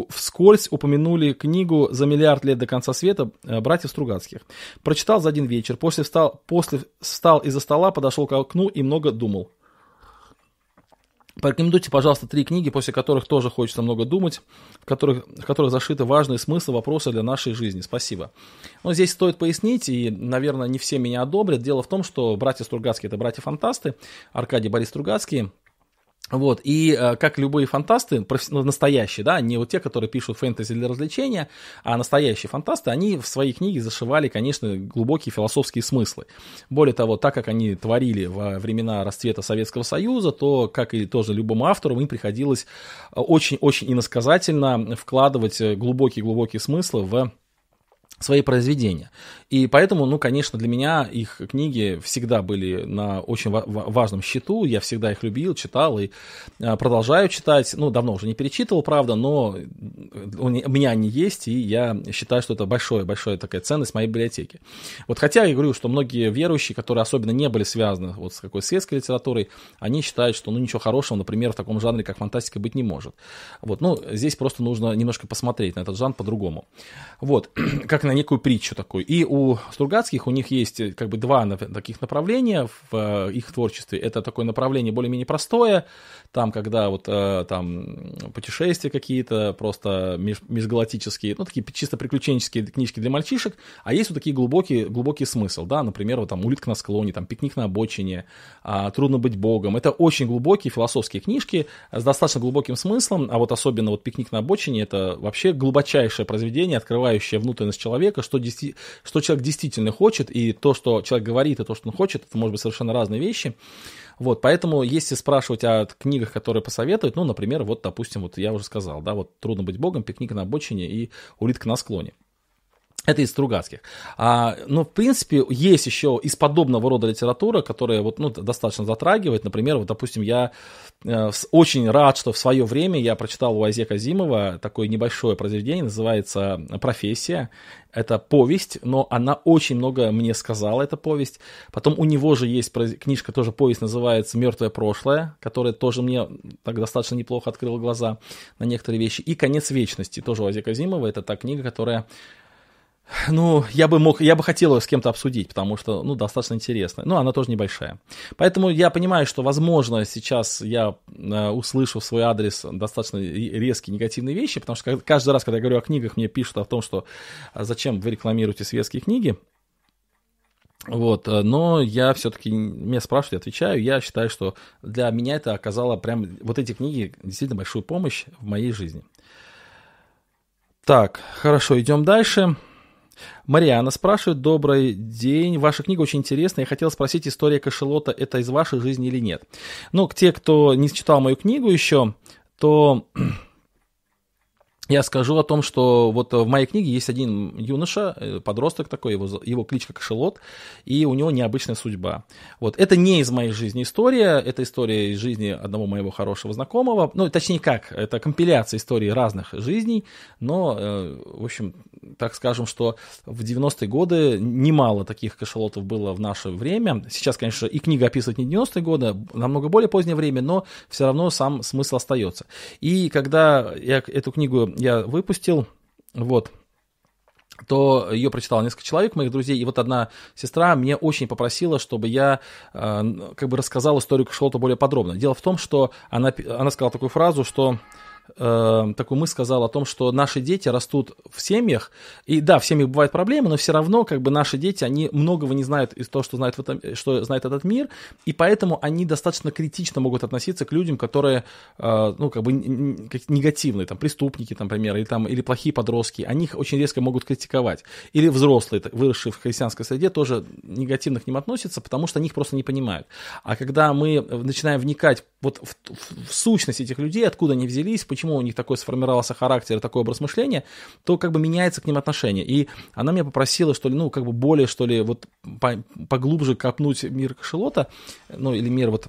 вскользь упомянули книгу «За миллиард лет до конца света» э, братьев Стругацких. Прочитал за один вечер, после встал, после встал из-за стола, подошел к окну и много думал. Порекомендуйте, пожалуйста, три книги, после которых тоже хочется много думать, в которых, в которых зашиты важные смыслы, вопросы для нашей жизни. Спасибо. Но здесь стоит пояснить, и, наверное, не все меня одобрят. Дело в том, что братья Стругацкие – это братья-фантасты, Аркадий Борис Стругацкий – вот, и э, как любые фантасты, ну, настоящие, да, не вот те, которые пишут фэнтези для развлечения, а настоящие фантасты, они в свои книги зашивали, конечно, глубокие философские смыслы. Более того, так как они творили во времена расцвета Советского Союза, то, как и тоже любому автору, им приходилось очень-очень иносказательно вкладывать глубокие-глубокие смыслы в свои произведения. И поэтому, ну, конечно, для меня их книги всегда были на очень важном счету. Я всегда их любил, читал и а, продолжаю читать. Ну, давно уже не перечитывал, правда, но у меня они есть, и я считаю, что это большая-большая такая ценность моей библиотеки. Вот хотя я говорю, что многие верующие, которые особенно не были связаны вот с какой светской литературой, они считают, что ну, ничего хорошего, например, в таком жанре, как фантастика, быть не может. Вот, ну, здесь просто нужно немножко посмотреть на этот жанр по-другому. Вот, как на некую притчу такую. И у Стругацких у них есть как бы два таких направления в их творчестве. Это такое направление более-менее простое, там, когда вот там путешествия какие-то, просто межгалактические, ну, такие чисто приключенческие книжки для мальчишек, а есть вот такие глубокие, глубокий смысл, да, например, вот там «Улитка на склоне», там «Пикник на обочине», «Трудно быть богом». Это очень глубокие философские книжки с достаточно глубоким смыслом, а вот особенно вот «Пикник на обочине» — это вообще глубочайшее произведение, открывающее внутренность человека, что, что человек действительно хочет, и то, что человек говорит, и то, что он хочет, это может быть совершенно разные вещи. Вот, поэтому, если спрашивать о книгах, которые посоветуют, ну, например, вот, допустим, вот я уже сказал, да, вот «Трудно быть богом», «Пикник на обочине» и «Улитка на склоне». Это из Стругацких. А, но, в принципе, есть еще из подобного рода литература, которая вот, ну, достаточно затрагивает. Например, вот, допустим, я э, очень рад, что в свое время я прочитал у Айзека Зимова такое небольшое произведение, называется «Профессия». Это повесть, но она очень много мне сказала, эта повесть. Потом у него же есть книжка, тоже повесть, называется «Мертвое прошлое», которая тоже мне так достаточно неплохо открыла глаза на некоторые вещи. И «Конец вечности», тоже у Азека Зимова. Это та книга, которая ну, я бы мог, я бы хотел ее с кем-то обсудить, потому что, ну, достаточно интересно. Ну, она тоже небольшая. Поэтому я понимаю, что, возможно, сейчас я э, услышу в свой адрес достаточно резкие негативные вещи, потому что каждый раз, когда я говорю о книгах, мне пишут о том, что а зачем вы рекламируете светские книги. Вот, э, но я все-таки, меня спрашивают, я отвечаю, я считаю, что для меня это оказало прям, вот эти книги действительно большую помощь в моей жизни. Так, хорошо, идем дальше. Мариана спрашивает, добрый день, ваша книга очень интересная, я хотел спросить, история кошелота это из вашей жизни или нет? Ну, те, кто не читал мою книгу еще, то я скажу о том, что вот в моей книге есть один юноша, э, подросток такой, его, его кличка Кошелот, и у него необычная судьба. Вот. Это не из моей жизни история, это история из жизни одного моего хорошего знакомого, ну, точнее как, это компиляция историй разных жизней, но, э, в общем, так скажем, что в 90-е годы немало таких кошелотов было в наше время. Сейчас, конечно, и книга описывает не 90-е годы, а намного более позднее время, но все равно сам смысл остается. И когда я эту книгу я выпустил, вот, то ее прочитало несколько человек, моих друзей, и вот одна сестра мне очень попросила, чтобы я э, как бы рассказал историю кошелота более подробно. Дело в том, что она, она сказала такую фразу, что э, такую мысль сказал о том, что наши дети растут в семьях, и да, в семьях бывают проблемы, но все равно как бы наши дети, они многого не знают из того, что знает, в этом, что знает этот мир, и поэтому они достаточно критично могут относиться к людям, которые, э, ну, как бы негативные, там, преступники, там, например, или, там, или плохие подростки, они их очень резко могут критиковать. Или взрослые, выросшие в христианской среде, тоже негативно к ним относятся, потому что они их просто не понимают. А когда мы начинаем вникать вот в, в, в сущность этих людей, откуда они взялись, почему у них такой сформировался характер, такой образ мышления, то как бы меняется к ним отношение. И она меня попросила, что ли, ну, как бы более, что ли, вот поглубже копнуть мир кошелота, ну, или мир вот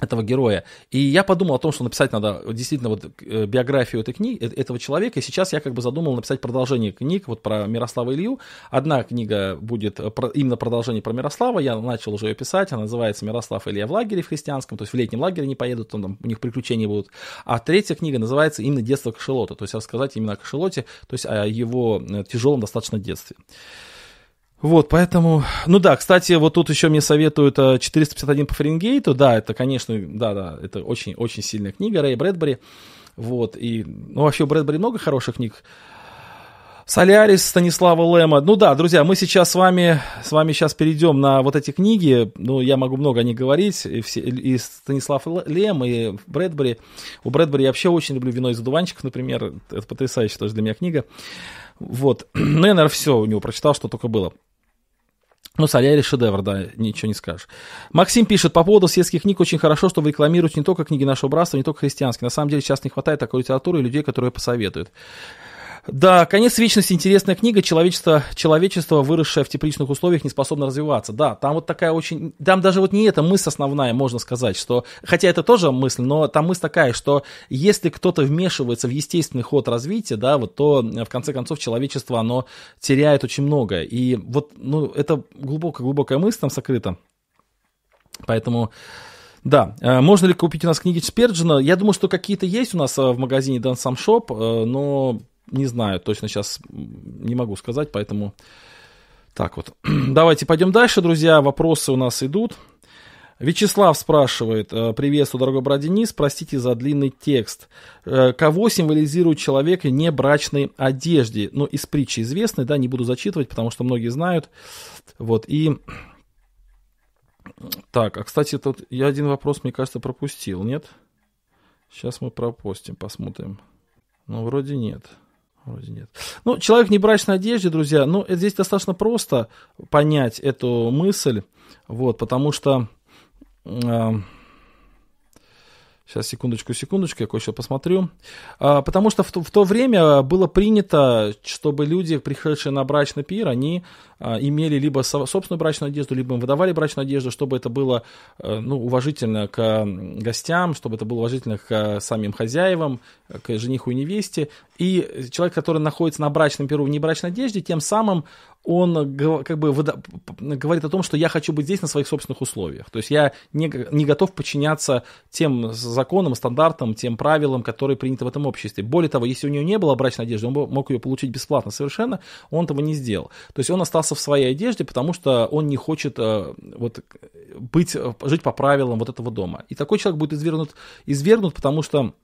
этого героя. И я подумал о том, что написать надо действительно вот э, биографию этой книги, э, этого человека. И сейчас я как бы задумал написать продолжение книг вот про Мирослава Илью. Одна книга будет э, про, именно продолжение про Мирослава. Я начал уже ее писать. Она называется «Мирослав Илья в лагере в христианском». То есть в летнем лагере не поедут, там, там у них приключения будут. А третья книга называется именно «Детство кошелота». То есть рассказать именно о кошелоте, то есть о его тяжелом достаточно детстве. Вот, поэтому, ну да, кстати, вот тут еще мне советуют 451 э, по Фаренгейту, да, это, конечно, да-да, это очень-очень сильная книга Рэй Брэдбери, вот, и, ну, вообще у Брэдбери много хороших книг, Солярис Станислава Лема. Ну да, друзья, мы сейчас с вами, с вами сейчас перейдем на вот эти книги. Ну, я могу много о них говорить. И, все, и Станислав Лем, и Брэдбери. У Брэдбери я вообще очень люблю «Вино из одуванчиков», например. Это потрясающая тоже для меня книга. Вот. Ну, я, наверное, все у него прочитал, что только было. Ну, Соляри шедевр, да, ничего не скажешь. Максим пишет, по поводу светских книг очень хорошо, что вы рекламируете не только книги нашего братства, не только христианские. На самом деле сейчас не хватает такой литературы и людей, которые посоветуют. Да, «Конец вечности» интересная книга. Человечество, человечество, выросшее в тепличных условиях, не способно развиваться. Да, там вот такая очень... Там даже вот не эта мысль основная, можно сказать, что... Хотя это тоже мысль, но там мысль такая, что если кто-то вмешивается в естественный ход развития, да, вот то в конце концов человечество, оно теряет очень многое. И вот, ну, это глубокая-глубокая мысль там сокрыта. Поэтому... Да, э, можно ли купить у нас книги Сперджина? Я думаю, что какие-то есть у нас э, в магазине Dance Shop, э, но не знаю, точно сейчас не могу сказать, поэтому так вот. Давайте пойдем дальше, друзья. Вопросы у нас идут. Вячеслав спрашивает, «Э, приветствую, дорогой брат Денис, простите за длинный текст. Э, кого символизирует человек в небрачной одежде? Ну, из притчи известной, да, не буду зачитывать, потому что многие знают. Вот, и... Так, а, кстати, тут я один вопрос, мне кажется, пропустил, нет? Сейчас мы пропустим, посмотрим. Ну, вроде нет. Вроде нет. Ну, человек в небрачной одежде, друзья, ну, здесь достаточно просто понять эту мысль, вот, потому что Сейчас, секундочку, секундочку, я кое-что посмотрю. А, потому что в то, в то время было принято, чтобы люди, пришедшие на брачный пир, они а, имели либо собственную брачную одежду, либо им выдавали брачную одежду, чтобы это было а, ну, уважительно к гостям, чтобы это было уважительно к самим хозяевам, к жениху и невесте. И человек, который находится на брачном пиру в небрачной одежде, тем самым он как бы говорит о том, что я хочу быть здесь на своих собственных условиях. То есть я не, не готов подчиняться тем законам, стандартам, тем правилам, которые приняты в этом обществе. Более того, если у него не было брачной одежды, он мог ее получить бесплатно совершенно, он этого не сделал. То есть он остался в своей одежде, потому что он не хочет э, вот, быть, жить по правилам вот этого дома. И такой человек будет извергнут, извергнут потому что Э,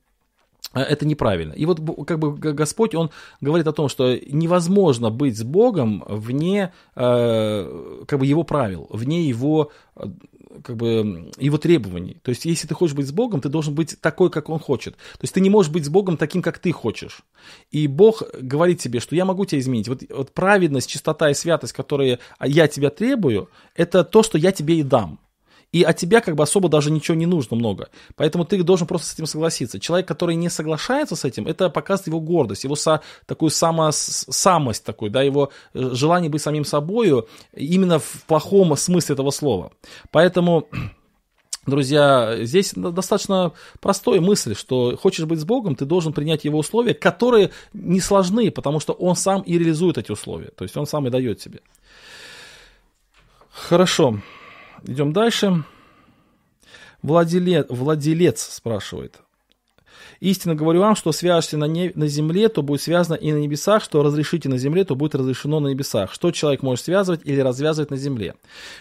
это неправильно. И вот как бы Господь, Он говорит о том, что невозможно быть с Богом вне э, как бы Его правил, вне Его э, как бы его требований. То есть, если ты хочешь быть с Богом, ты должен быть такой, как Он хочет. То есть, ты не можешь быть с Богом таким, как ты хочешь. И Бог говорит тебе, что я могу тебя изменить. Вот, вот праведность, чистота и святость, которые я тебя требую, это то, что я тебе и дам и от тебя как бы особо даже ничего не нужно много. Поэтому ты должен просто с этим согласиться. Человек, который не соглашается с этим, это показывает его гордость, его со, такую само, самость, такую, да, его э, желание быть самим собою именно в плохом смысле этого слова. Поэтому Друзья, здесь достаточно простая мысль, что хочешь быть с Богом, ты должен принять Его условия, которые не сложны, потому что Он сам и реализует эти условия. То есть Он сам и дает тебе. Хорошо. Идем дальше. Владелец, владелец спрашивает. Истинно говорю вам, что свяжете на, не, на земле, то будет связано и на небесах, что разрешите на земле, то будет разрешено на небесах. Что человек может связывать или развязывать на земле?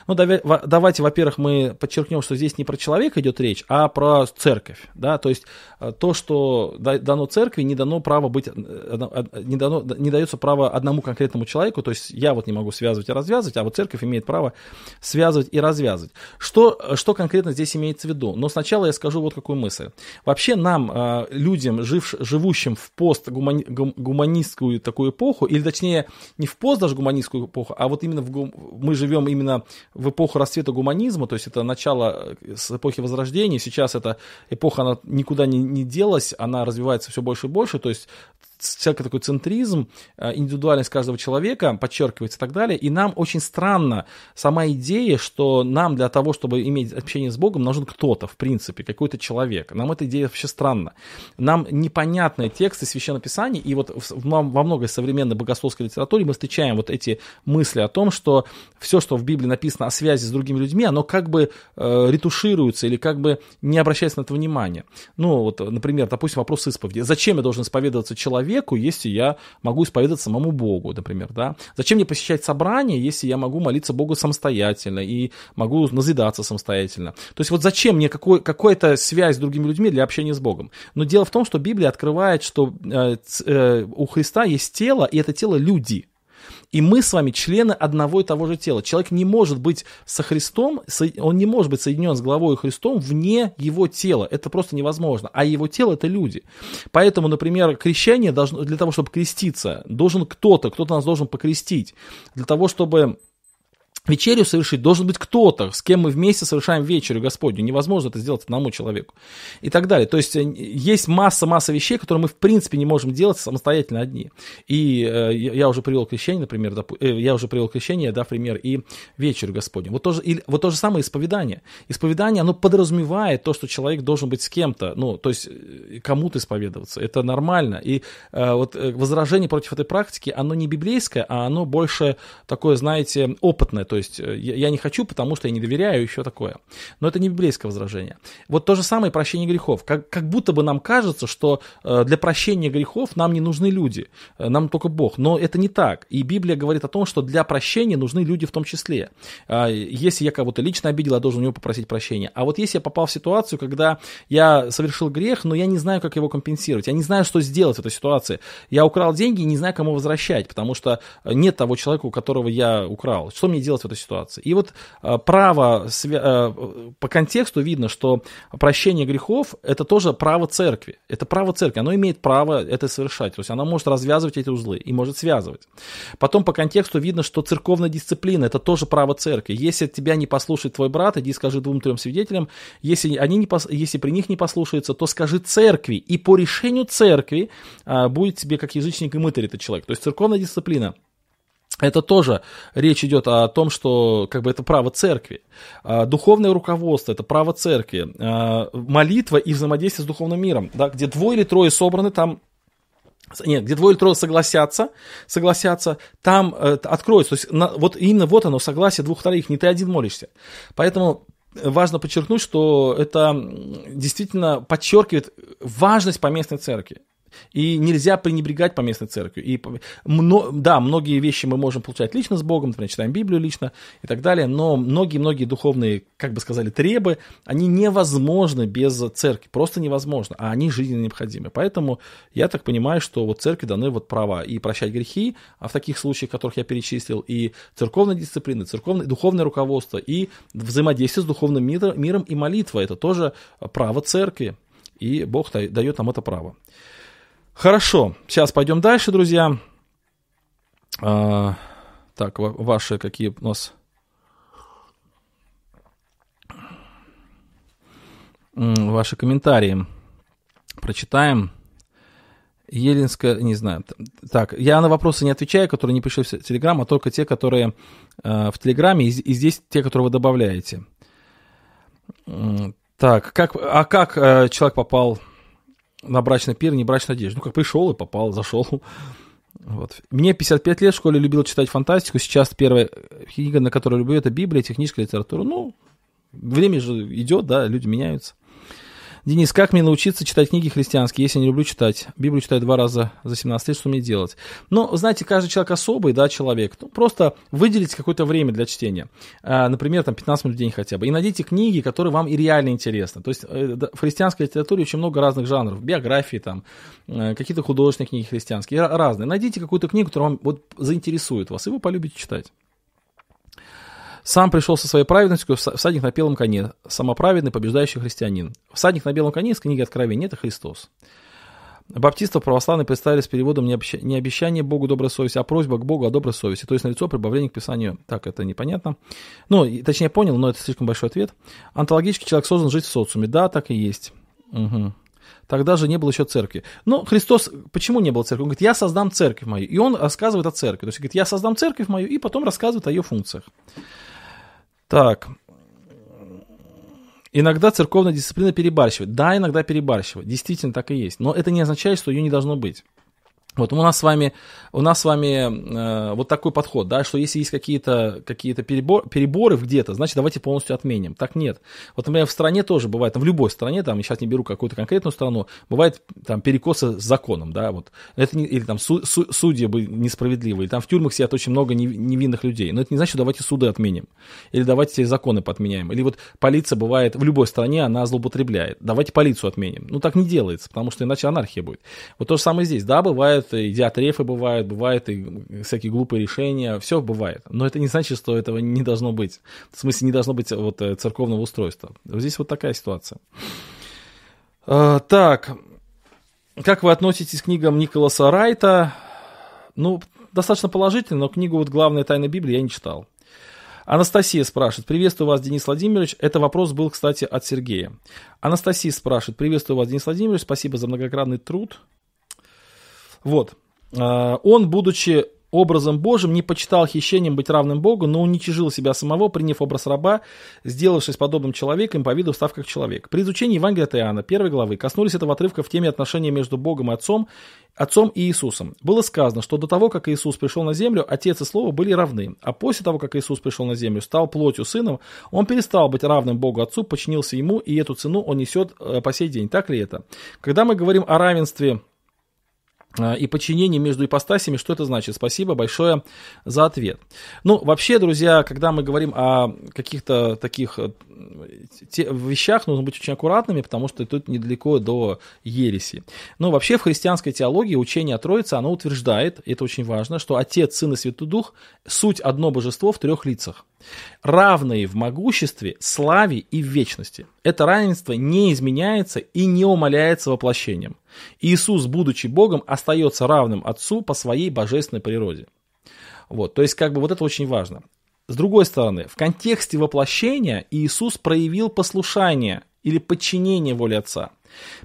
Ну, давай, давайте, во-первых, мы подчеркнем, что здесь не про человека идет речь, а про церковь. Да? То есть то, что дано церкви, не дано право быть, э, не, дано, не дается право одному конкретному человеку, то есть я вот не могу связывать и развязывать, а вот церковь имеет право связывать и развязывать. Что, что конкретно здесь имеется в виду? Но сначала я скажу вот какую мысль. Вообще нам, людям, жив, живущим в постгуманистскую такую эпоху, или точнее не в пост даже гуманистскую эпоху, а вот именно в, мы живем именно в эпоху расцвета гуманизма, то есть это начало э, с эпохи Возрождения, сейчас эта эпоха, она никуда не, не делась, она развивается все больше и больше, то есть всякий такой центризм, э, индивидуальность каждого человека подчеркивается и так далее. И нам очень странно сама идея, что нам для того, чтобы иметь общение с Богом, нужен кто-то, в принципе, какой-то человек. Нам эта идея вообще странна. Нам непонятны тексты Священного Писания, и вот во многой современной богословской литературе мы встречаем вот эти мысли о том, что все, что в Библии написано о связи с другими людьми, оно как бы э, ретушируется или как бы не обращается на это внимания. Ну, вот, например, допустим, вопрос исповеди. Зачем я должен исповедоваться человеку, человеку, если я могу исповедовать самому Богу, например, да? Зачем мне посещать собрание, если я могу молиться Богу самостоятельно и могу назидаться самостоятельно? То есть вот зачем мне какой, какая-то связь с другими людьми для общения с Богом? Но дело в том, что Библия открывает, что э, э, у Христа есть тело, и это тело люди. И мы с вами члены одного и того же тела. Человек не может быть со Христом, он не может быть соединен с главой Христом вне его тела. Это просто невозможно. А его тело это люди. Поэтому, например, крещение должно, для того, чтобы креститься, должен кто-то, кто-то нас должен покрестить. Для того, чтобы вечерю совершить должен быть кто-то, с кем мы вместе совершаем вечерю Господню. Невозможно это сделать одному человеку. И так далее. То есть э, есть масса-масса вещей, которые мы в принципе не можем делать самостоятельно одни. И э, я уже привел крещение, например, доп, э, я уже привел крещение, да, пример, и вечерю Господню. Вот то, же, и, вот то же самое исповедание. Исповедание, оно подразумевает то, что человек должен быть с кем-то, ну, то есть э, кому-то исповедоваться. Это нормально. И э, вот э, возражение против этой практики, оно не библейское, а оно больше такое, знаете, опытное. То есть э, я, не хочу, потому что я не доверяю, еще такое. Но это не библейское возражение. Вот то же самое прощение грехов. Как, как будто бы нам кажется, что э, для прощения грехов нам не нужны люди, э, нам только Бог. Но это не так. И Библия говорит о том, что для прощения нужны люди в том числе. Э, если я кого-то лично обидел, я должен у него попросить прощения. А вот если я попал в ситуацию, когда я совершил грех, но я не знаю, как его компенсировать, я не знаю, что сделать в этой ситуации. Я украл деньги и не знаю, кому возвращать, потому что нет того человека, у которого я украл. Что мне делать в этой ситуации? И вот э, право, э, по контексту видно, что прощение грехов – это тоже право церкви. Это право церкви, оно имеет право это совершать. То есть она может развязывать эти узлы и может связывать. Потом по контексту видно, что церковная дисциплина – это тоже право церкви. Если тебя не послушает твой брат, иди скажи двум-трем свидетелям. Если, они не пос... Если при них не послушается, то скажи церкви. И по решению церкви а, будет тебе как язычник и мытарь этот человек. То есть церковная дисциплина это тоже речь идет о том, что как бы это право церкви. А, духовное руководство – это право церкви. А, молитва и взаимодействие с духовным миром. Да, где двое или трое собраны, там нет, где двое или трое согласятся, согласятся, там э, откроется. То есть на, вот именно вот оно, согласие двух вторых, не ты один молишься. Поэтому важно подчеркнуть, что это действительно подчеркивает важность поместной церкви. И нельзя пренебрегать по местной церкви. И, да, многие вещи мы можем получать лично с Богом, например, читаем Библию лично и так далее, но многие-многие духовные, как бы сказали, требы, они невозможны без церкви, просто невозможно, а они жизненно необходимы. Поэтому я так понимаю, что вот церкви даны вот права и прощать грехи, а в таких случаях, которых я перечислил, и церковная дисциплина, церковное, духовное руководство, и взаимодействие с духовным миром, миром и молитва, это тоже право церкви, и Бог дает нам это право. Хорошо, сейчас пойдем дальше, друзья. А, так, ваши какие у нас... Ваши комментарии прочитаем. Еленская, не знаю. Так, я на вопросы не отвечаю, которые не пришли в Телеграм, а только те, которые э, в Телеграме, и, и здесь те, которые вы добавляете. Так, как, а как э, человек попал на брачный пир, не брачную одежду. Ну, как пришел и попал, зашел. Вот. Мне 55 лет, в школе любил читать фантастику. Сейчас первая книга, на которую люблю, это Библия, техническая литература. Ну, время же идет, да, люди меняются. Денис, как мне научиться читать книги христианские, если я не люблю читать? Библию читаю два раза за 17 лет, что мне делать? Ну, знаете, каждый человек особый, да, человек. Ну, просто выделите какое-то время для чтения. А, например, там 15 минут в день хотя бы. И найдите книги, которые вам и реально интересны. То есть э, в христианской литературе очень много разных жанров. Биографии там, э, какие-то художественные книги христианские, разные. Найдите какую-то книгу, которая вам вот заинтересует вас, и вы полюбите читать. Сам пришел со своей праведностью, всадник на белом коне, самоправедный, побеждающий христианин. Всадник на белом коне из книги Откровения – это Христос. Баптистов православные представили с переводом не, обещ... не обещание Богу доброй совести, а просьба к Богу о доброй совести. То есть налицо прибавление к Писанию. Так, это непонятно. Ну, точнее, понял, но это слишком большой ответ. Антологически человек создан жить в социуме. Да, так и есть. Угу. Тогда же не было еще церкви. Но Христос, почему не было церкви? Он говорит, я создам церковь мою. И он рассказывает о церкви. То есть, говорит, я создам церковь мою, и потом рассказывает о ее функциях. Так. Иногда церковная дисциплина перебарщивает. Да, иногда перебарщивает. Действительно так и есть. Но это не означает, что ее не должно быть. Вот у нас с вами, у нас с вами э, вот такой подход, да, что если есть какие-то какие перебор, переборы где-то, значит, давайте полностью отменим. Так нет. Вот, например, в стране тоже бывает, в любой стране, там, я сейчас не беру какую-то конкретную страну, бывает там перекосы с законом, да, вот. Это не, или там су, су, судьи бы несправедливые, или там в тюрьмах сидят очень много невинных людей. Но это не значит, что давайте суды отменим. Или давайте законы подменяем. Или вот полиция бывает, в любой стране она злоупотребляет. Давайте полицию отменим. Ну, так не делается, потому что иначе анархия будет. Вот то же самое здесь. Да, бывает бывает, идиотрефы бывают, бывают и всякие глупые решения, все бывает. Но это не значит, что этого не должно быть. В смысле, не должно быть вот э, церковного устройства. Здесь вот такая ситуация. А, так, как вы относитесь к книгам Николаса Райта? Ну, достаточно положительно, но книгу вот «Главная тайна Библии» я не читал. Анастасия спрашивает, приветствую вас, Денис Владимирович. Это вопрос был, кстати, от Сергея. Анастасия спрашивает, приветствую вас, Денис Владимирович, спасибо за многократный труд. Вот. А, он, будучи образом Божьим, не почитал хищением быть равным Богу, но уничижил себя самого, приняв образ раба, сделавшись подобным человеком, по виду став как человек. При изучении Евангелия от Иоанна, первой главы, коснулись этого отрывка в теме отношения между Богом и Отцом, Отцом и Иисусом. Было сказано, что до того, как Иисус пришел на землю, Отец и Слово были равны, а после того, как Иисус пришел на землю, стал плотью Сыном, Он перестал быть равным Богу Отцу, подчинился Ему, и эту цену Он несет э, по сей день. Так ли это? Когда мы говорим о равенстве и подчинение между ипостасями, что это значит? Спасибо большое за ответ. Ну, вообще, друзья, когда мы говорим о каких-то таких э, вещах, нужно быть очень аккуратными, потому что тут недалеко до ереси. Но вообще в христианской теологии учение о Троице, оно утверждает, и это очень важно, что Отец, Сын и Святой Дух – суть одно божество в трех лицах равные в могуществе, славе и в вечности. Это равенство не изменяется и не умаляется воплощением. Иисус, будучи Богом, остается равным Отцу по своей божественной природе. Вот, то есть, как бы вот это очень важно. С другой стороны, в контексте воплощения Иисус проявил послушание или подчинение воле Отца,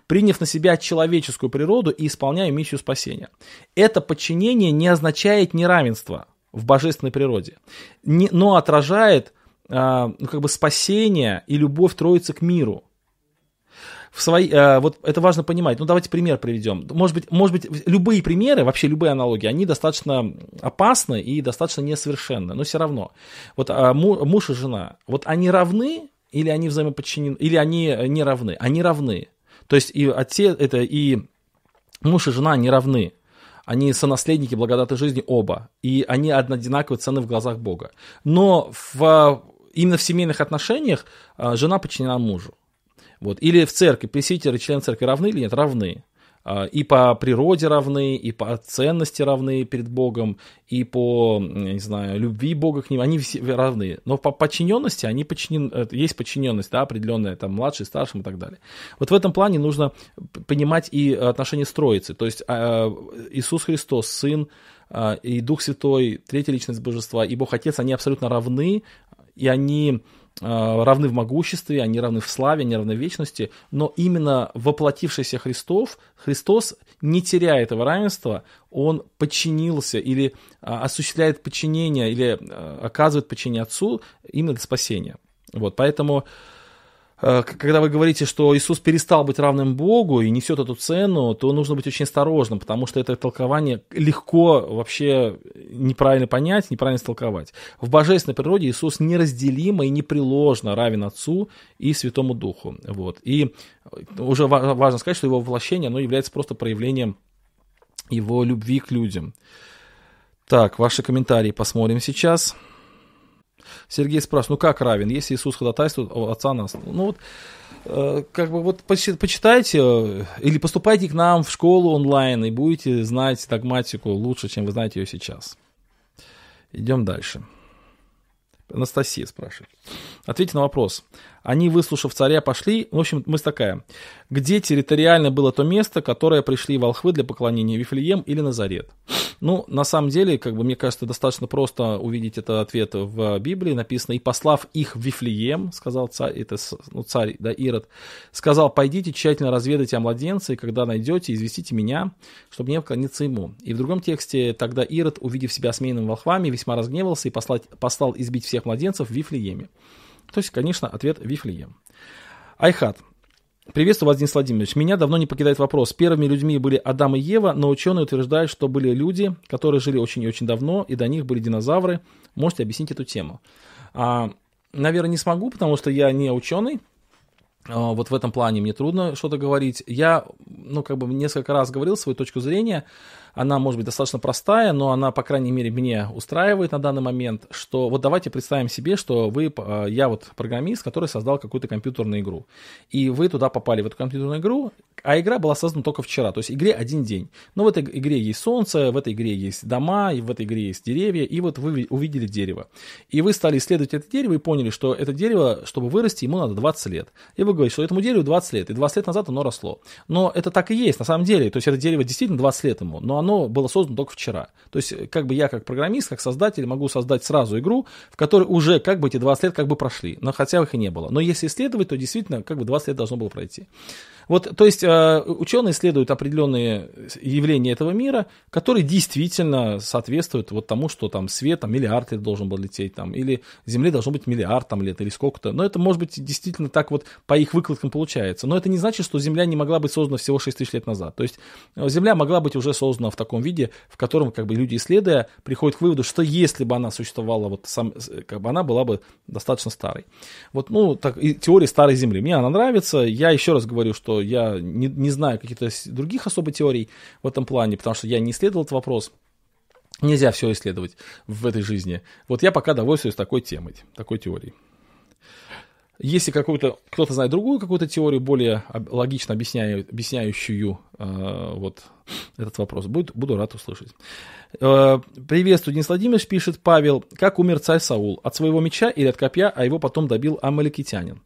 приняв на себя человеческую природу и исполняя миссию спасения. Это подчинение не означает неравенство – в божественной природе, но отражает а, ну, как бы спасение и любовь Троицы к миру. В свои, а, вот это важно понимать. Ну, давайте пример приведем. Может быть, может быть, любые примеры, вообще любые аналогии, они достаточно опасны и достаточно несовершенны, но все равно. Вот а, муж и жена, вот они равны или они взаимоподчинены, или они не равны? Они равны. То есть и отец, это и муж и жена не равны. Они сонаследники благодатной жизни оба, и они одинаково цены в глазах Бога. Но в, именно в семейных отношениях а, жена подчинена мужу. Вот. Или в церкви, пресвитер и член церкви равны или нет? Равны. А, и по природе равны, и по ценности равны перед Богом, и по, не знаю, любви Бога к ним, они все равны. Но по подчиненности они подчинены, э, есть подчиненность, да, определенная, там, младший, старшим и так далее. Вот в этом плане нужно понимать и отношения с Троицей. То есть а, Иисус Христос, Сын, а, и Дух Святой, третья личность Божества, и Бог Отец, они абсолютно равны, и они равны в могуществе, они равны в славе, они равны в вечности, но именно воплотившийся Христов, Христос, не теряя этого равенства, он подчинился или а, осуществляет подчинение, или а, оказывает подчинение Отцу именно для спасения. Вот, поэтому Э, когда вы говорите, что Иисус перестал быть равным Богу и несет эту цену, то нужно быть очень осторожным, потому что это толкование легко вообще неправильно понять, неправильно истолковать. В божественной природе Иисус неразделимо и непреложно равен Отцу и Святому Духу. Вот. И уже важно сказать, что его воплощение оно является просто проявлением его любви к людям. Так, ваши комментарии посмотрим сейчас. Сергей спрашивает, ну как равен, если Иисус ходатайствует Отца нас? Ну вот, э, как бы вот почитайте э, или поступайте к нам в школу онлайн и будете знать догматику лучше, чем вы знаете ее сейчас. Идем дальше. Анастасия спрашивает. Ответьте на вопрос. Они, выслушав царя, пошли. В общем, мысль такая. Где территориально было то место, которое пришли волхвы для поклонения, Вифлеем или Назарет? Ну, на самом деле, как бы, мне кажется, достаточно просто увидеть этот ответ в Библии. Написано, и послав их в Вифлеем, сказал царь, это ну, царь, да, Ирод, сказал, пойдите тщательно разведайте о младенце, и когда найдете, известите меня, чтобы не поклониться ему. И в другом тексте, тогда Ирод, увидев себя сменным волхвами, весьма разгневался и послать, послал избить всех младенцев в Вифлееме. То есть, конечно, ответ Вифлеем. Айхат. Приветствую вас, Денис Владимирович. Меня давно не покидает вопрос. Первыми людьми были Адам и Ева, но ученые утверждают, что были люди, которые жили очень и очень давно, и до них были динозавры. Можете объяснить эту тему? А, наверное, не смогу, потому что я не ученый. А, вот в этом плане мне трудно что-то говорить. Я, ну, как бы несколько раз говорил свою точку зрения. Она может быть достаточно простая, но она, по крайней мере, меня устраивает на данный момент, что вот давайте представим себе, что вы, э, я вот программист, который создал какую-то компьютерную игру, и вы туда попали в эту компьютерную игру, а игра была создана только вчера, то есть игре один день. Но в этой игре есть солнце, в этой игре есть дома, и в этой игре есть деревья, и вот вы увидели дерево. И вы стали исследовать это дерево и поняли, что это дерево, чтобы вырасти, ему надо 20 лет. И вы говорите, что этому дереву 20 лет, и 20 лет назад оно росло. Но это так и есть, на самом деле. То есть это дерево действительно 20 лет ему, но оно было создано только вчера. То есть, как бы я, как программист, как создатель, могу создать сразу игру, в которой уже как бы эти 20 лет как бы прошли, но хотя их и не было. Но если исследовать, то действительно как бы 20 лет должно было пройти. Вот, то есть э, ученые исследуют определенные явления этого мира, которые действительно соответствуют вот тому, что там свет там, миллиард лет должен был лететь, там, или Земле должно быть миллиард там, лет, или сколько-то. Но это может быть действительно так вот по их выкладкам получается. Но это не значит, что Земля не могла быть создана всего 6 тысяч лет назад. То есть э, Земля могла быть уже создана в таком виде, в котором как бы люди исследуя приходят к выводу, что если бы она существовала, вот сам, как бы она была бы достаточно старой. Вот, ну, так, и теория старой Земли. Мне она нравится. Я еще раз говорю, что я не, не знаю каких-то других особо теорий в этом плане, потому что я не исследовал этот вопрос. Нельзя все исследовать в этой жизни. Вот я пока довольствуюсь такой темой, такой теорией. Если какой-то, кто-то знает другую какую-то теорию, более логично объясняю, объясняющую э, вот этот вопрос, будет, буду рад услышать. Э, приветствую, Денис Владимирович, пишет Павел. Как умер царь Саул? От своего меча или от копья, а его потом добил амаликитянин?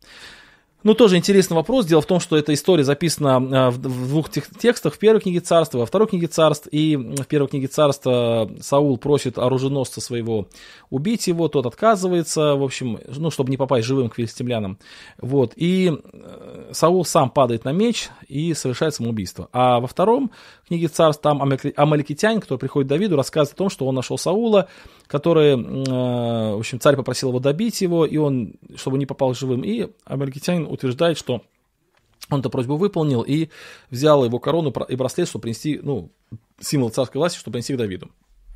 Ну, тоже интересный вопрос. Дело в том, что эта история записана а, в двух текстах. В первой книге царства, во второй книге царств. И в первой книге царства Саул просит оруженосца своего убить его, тот отказывается, в общем, ну, чтобы не попасть живым к филистимлянам. Вот. И э, Саул сам падает на меч и совершает самоубийство. А во втором книге царств там амаликитянин, который приходит к Давиду, рассказывает о том, что он нашел Саула, который, э, в общем, царь попросил его добить его, и он, чтобы не попал живым. И амаликитянин утверждает, что он эту просьбу выполнил и взял его корону и браслет, чтобы принести, ну, символ царской власти, чтобы принести к Давиду.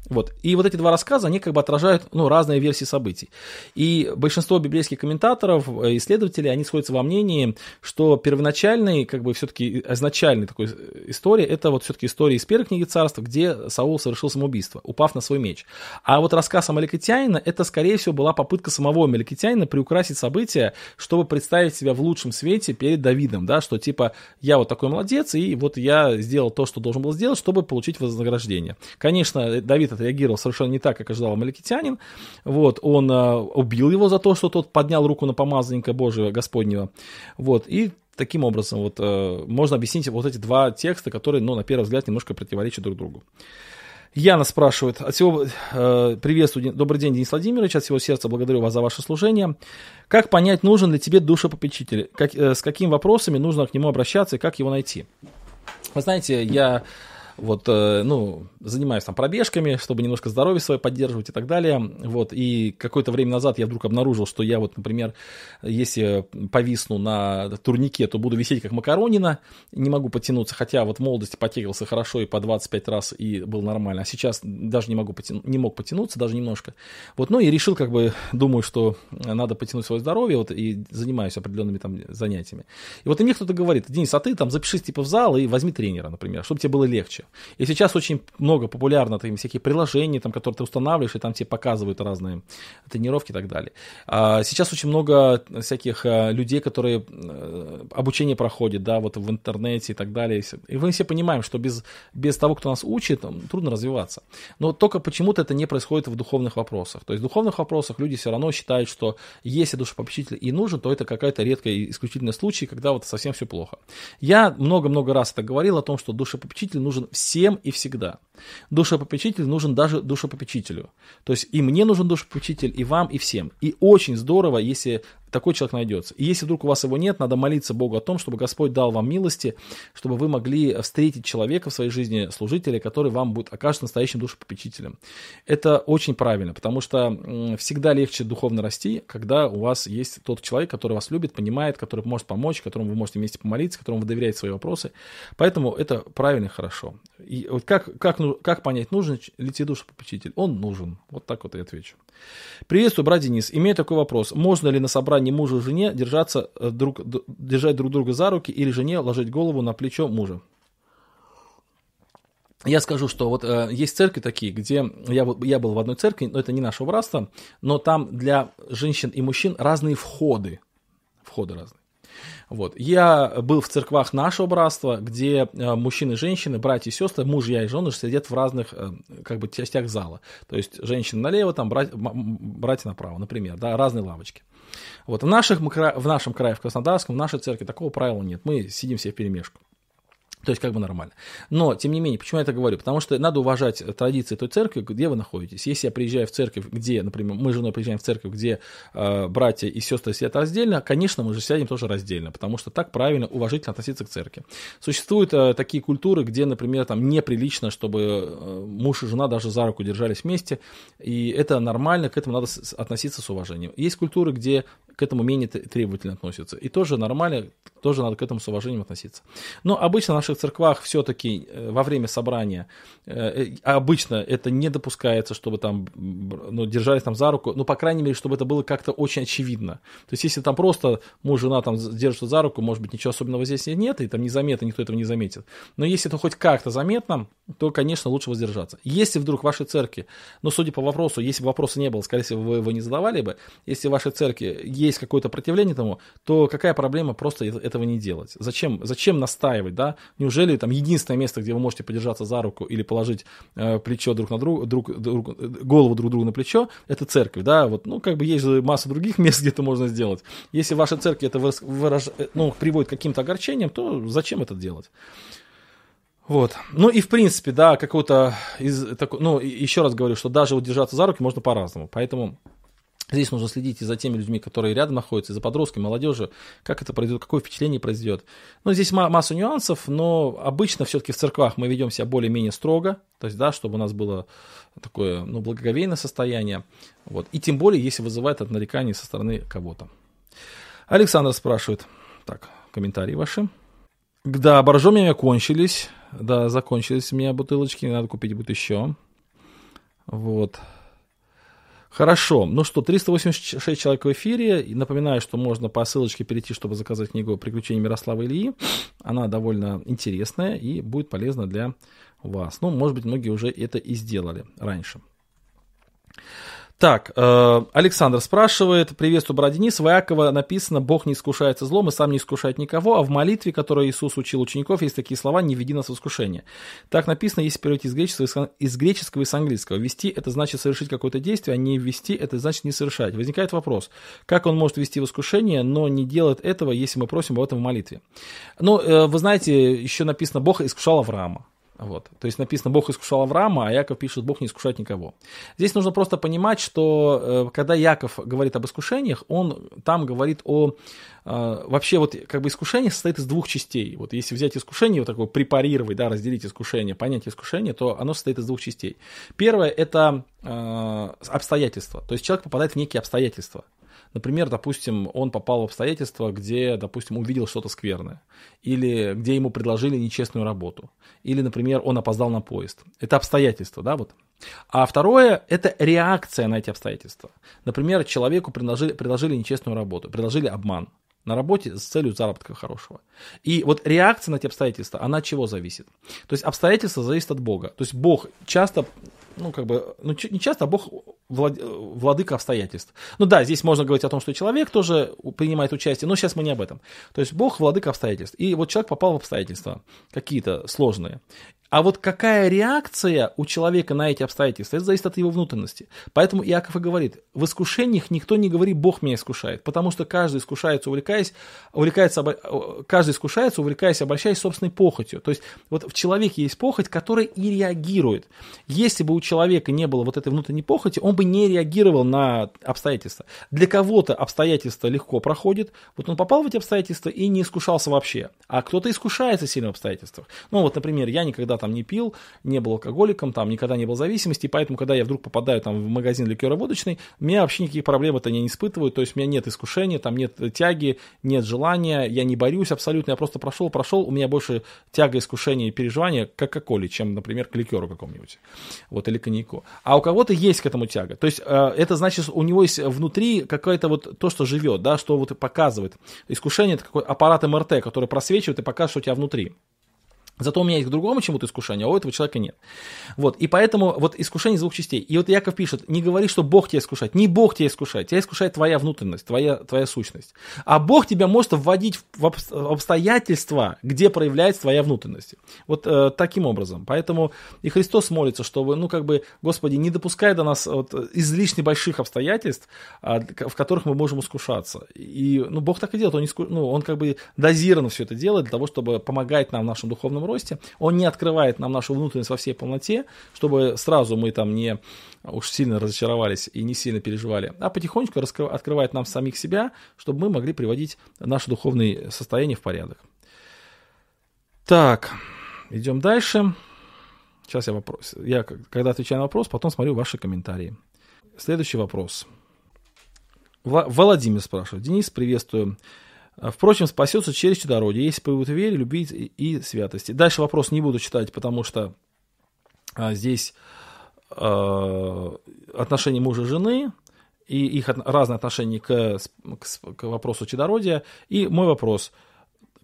Вот. И вот эти два рассказа, они как бы отражают ну, разные версии событий. И большинство библейских комментаторов, э, исследователей, они сходятся во мнении, что первоначальный, как бы все-таки изначальный такой история, это вот все-таки история из первой книги царства, где Саул совершил самоубийство, упав на свой меч. А вот рассказ о Маликитянина, это, скорее всего, была попытка самого Маликитянина приукрасить события, чтобы представить себя в лучшем свете перед Давидом, да, что типа я вот такой молодец, и вот я сделал то, что должен был сделать, чтобы получить вознаграждение. Конечно, Давид отреагировал совершенно не так, как ожидал Амаликитянин. Вот, он э, убил его за то, что тот поднял руку на помазанника Божьего, Господнего. Вот, и таким образом вот э, можно объяснить вот эти два текста, которые, ну, на первый взгляд, немножко противоречат друг другу. Яна спрашивает, от всего э, приветствую, добрый день, Денис Владимирович, от всего сердца благодарю вас за ваше служение. Как понять, нужен ли тебе душепопечитель? Как, э, с какими вопросами нужно к нему обращаться и как его найти? Вы знаете, я вот, э, ну, занимаюсь там пробежками, чтобы немножко здоровье свое поддерживать и так далее. Вот, и какое-то время назад я вдруг обнаружил, что я вот, например, если повисну на турнике, то буду висеть как макаронина, не могу потянуться, хотя вот в молодости потягивался хорошо и по 25 раз и был нормально, а сейчас даже не могу потяну, не мог потянуться даже немножко. Вот, ну и решил как бы, думаю, что надо потянуть свое здоровье, вот, и занимаюсь определенными там занятиями. И вот и мне кто-то говорит, Денис, а ты там запишись типа в зал и возьми тренера, например, чтобы тебе было легче. И сейчас очень много популярно там, всякие приложения, там, которые ты устанавливаешь, и там тебе показывают разные тренировки и так далее. А сейчас очень много всяких э, людей, которые э, обучение проходят, да, вот в интернете и так далее. И мы все понимаем, что без, без того, кто нас учит, трудно развиваться. Но только почему-то это не происходит в духовных вопросах. То есть в духовных вопросах люди все равно считают, что если душепопечитель и нужен, то это какая-то редкая и исключительный случай, когда вот совсем все плохо. Я много-много раз это говорил о том, что душепопечитель нужен всем и всегда. Душепопечитель нужен даже душепопечителю. То есть и мне нужен душепопечитель, и вам, и всем. И очень здорово, если такой человек найдется. И если вдруг у вас его нет, надо молиться Богу о том, чтобы Господь дал вам милости, чтобы вы могли встретить человека в своей жизни, служителя, который вам будет окажется настоящим душепопечителем. Это очень правильно, потому что всегда легче духовно расти, когда у вас есть тот человек, который вас любит, понимает, который может помочь, которому вы можете вместе помолиться, которому вы доверяете свои вопросы. Поэтому это правильно и хорошо. И вот как, как, как понять, нужен ли тебе душепопечитель? Он нужен. Вот так вот я отвечу. Приветствую, брат Денис. Имею такой вопрос. Можно ли на собрании мужа и жене держаться э, друг, держать друг друга за руки или жене ложить голову на плечо мужа? Я скажу, что вот э, есть церкви такие, где я, я был в одной церкви, но это не наше братство, но там для женщин и мужчин разные входы. Входы разные. Вот. Я был в церквах нашего братства, где э, мужчины женщины, братья и сестры, мужья и жены сидят в разных э, как бы, частях зала. То есть женщины налево, там братья, братья направо, например, да, разные лавочки. Вот. В, наших, в нашем крае, в Краснодарском, в нашей церкви такого правила нет. Мы сидим все в перемешку. То есть как бы нормально. Но, тем не менее, почему я это говорю? Потому что надо уважать традиции той церкви, где вы находитесь. Если я приезжаю в церковь, где, например, мы с женой приезжаем в церковь, где э, братья и сестры сидят раздельно, конечно, мы же сядем тоже раздельно, потому что так правильно, уважительно относиться к церкви. Существуют э, такие культуры, где, например, там неприлично, чтобы э, муж и жена даже за руку держались вместе, и это нормально, к этому надо относиться с уважением. Есть культуры, где к этому менее требовательно относятся. И тоже нормально, тоже надо к этому с уважением относиться. Но обычно в наших церквах все-таки э, во время собрания, э, э, обычно это не допускается, чтобы там ну, держались там за руку, ну, по крайней мере, чтобы это было как-то очень очевидно. То есть, если там просто муж, жена там держатся за руку, может быть, ничего особенного здесь нет, и там незаметно, никто этого не заметит. Но если это хоть как-то заметно, то, конечно, лучше воздержаться. Если вдруг в вашей церкви, ну, судя по вопросу, если бы вопроса не было, скорее всего, вы его не задавали бы, если в вашей церкви есть какое-то противление тому, то какая проблема просто этого не делать? Зачем, зачем настаивать, да? Неужели там единственное место, где вы можете подержаться за руку или положить э, плечо друг на друг, друг, друг, голову друг другу на плечо, это церковь, да? Вот, ну, как бы есть же масса других мест, где это можно сделать. Если в вашей церкви это выраж... ну, приводит к каким-то огорчениям, то зачем это делать? Вот. Ну и в принципе, да, какого-то из такой, ну, еще раз говорю, что даже вот держаться за руки можно по-разному. Поэтому Здесь нужно следить и за теми людьми, которые рядом находятся, и за подростками, молодежью, как это произойдет, какое впечатление произойдет. Ну, здесь масса нюансов, но обычно все-таки в церквах мы ведем себя более-менее строго, то есть, да, чтобы у нас было такое, ну, благоговейное состояние, вот. И тем более, если вызывает это нарекание со стороны кого-то. Александр спрашивает, так, комментарии ваши. Да, боржоми у меня кончились, да, закончились у меня бутылочки, надо купить будет еще. Вот. Хорошо. Ну что, 386 человек в эфире. И напоминаю, что можно по ссылочке перейти, чтобы заказать книгу «Приключения Мирослава Ильи». Она довольно интересная и будет полезна для вас. Ну, может быть, многие уже это и сделали раньше. Так, э, Александр спрашивает, приветствую, брат Денис, в Иакова написано, Бог не искушается злом и сам не искушает никого, а в молитве, которую Иисус учил учеников, есть такие слова, не веди нас в искушение. Так написано, если переводить из греческого, из греческого и с английского. Вести – это значит совершить какое-то действие, а не вести – это значит не совершать. Возникает вопрос, как он может вести в искушение, но не делает этого, если мы просим об этом в молитве. Ну, э, вы знаете, еще написано, Бог искушал Авраама. Вот. То есть написано, Бог искушал Авраама, а Яков пишет, Бог не искушает никого. Здесь нужно просто понимать, что э, когда Яков говорит об искушениях, он там говорит о... Э, вообще вот как бы искушение состоит из двух частей. Вот если взять искушение, вот такое препарировать, да, разделить искушение, понять искушение, то оно состоит из двух частей. Первое – это э, обстоятельства. То есть человек попадает в некие обстоятельства. Например, допустим, он попал в обстоятельства, где, допустим, увидел что-то скверное, или где ему предложили нечестную работу, или, например, он опоздал на поезд. Это обстоятельства, да, вот. А второе – это реакция на эти обстоятельства. Например, человеку предложили, предложили нечестную работу, предложили обман на работе с целью заработка хорошего. И вот реакция на эти обстоятельства, она от чего зависит? То есть обстоятельства зависят от Бога. То есть Бог часто ну, как бы, ну, не часто, а Бог влад... владыка обстоятельств. Ну да, здесь можно говорить о том, что человек тоже принимает участие, но сейчас мы не об этом. То есть Бог владыка обстоятельств. И вот человек попал в обстоятельства какие-то сложные. А вот какая реакция у человека на эти обстоятельства, это зависит от его внутренности. Поэтому Иаков и говорит, в искушениях никто не говорит, Бог меня искушает, потому что каждый искушается, увлекаясь, увлекается, каждый искушается, увлекаясь, обольщаясь собственной похотью. То есть вот в человеке есть похоть, которая и реагирует. Если бы у человека не было вот этой внутренней похоти, он бы не реагировал на обстоятельства. Для кого-то обстоятельства легко проходят, вот он попал в эти обстоятельства и не искушался вообще. А кто-то искушается сильно в обстоятельствах. Ну вот, например, я никогда там не пил, не был алкоголиком, там никогда не был зависимости, и поэтому, когда я вдруг попадаю там в магазин ликера водочный, меня вообще никаких проблем это не испытывают, то есть у меня нет искушения, там нет тяги, нет желания, я не борюсь абсолютно, я просто прошел, прошел, у меня больше тяга, искушения и переживания к Кока-Коле, чем, например, к ликеру какому-нибудь, вот, или коньяку. А у кого-то есть к этому тяга, то есть э, это значит, у него есть внутри какое-то вот то, что живет, да, что вот показывает. Искушение это какой аппарат МРТ, который просвечивает и показывает, что у тебя внутри. Зато у меня есть к другому чему-то искушение, а у этого человека нет. Вот, и поэтому вот искушение из двух частей. И вот Яков пишет, не говори, что Бог тебя искушает. Не Бог тебя искушает, тебя искушает твоя внутренность, твоя, твоя сущность. А Бог тебя может вводить в обстоятельства, где проявляется твоя внутренность. Вот э, таким образом. Поэтому и Христос молится, чтобы, ну, как бы, Господи, не допускай до нас вот, излишне больших обстоятельств, а, в которых мы можем искушаться. И, ну, Бог так и делает, он, иску... ну, он как бы дозированно все это делает для того, чтобы помогать нам в нашем духовном духовном росте, он не открывает нам нашу внутренность во всей полноте, чтобы сразу мы там не уж сильно разочаровались и не сильно переживали, а потихонечку открывает нам самих себя, чтобы мы могли приводить наше духовное состояние в порядок. Так, идем дальше. Сейчас я вопрос. Я когда отвечаю на вопрос, потом смотрю ваши комментарии. Следующий вопрос. Владимир спрашивает. Денис, приветствую. Впрочем, спасется через чудородие, если появят вере, любви и святости. Дальше вопрос не буду читать, потому что а, здесь а, отношения мужа и жены, и их разные отношения к, к, к вопросу чудородия. И мой вопрос –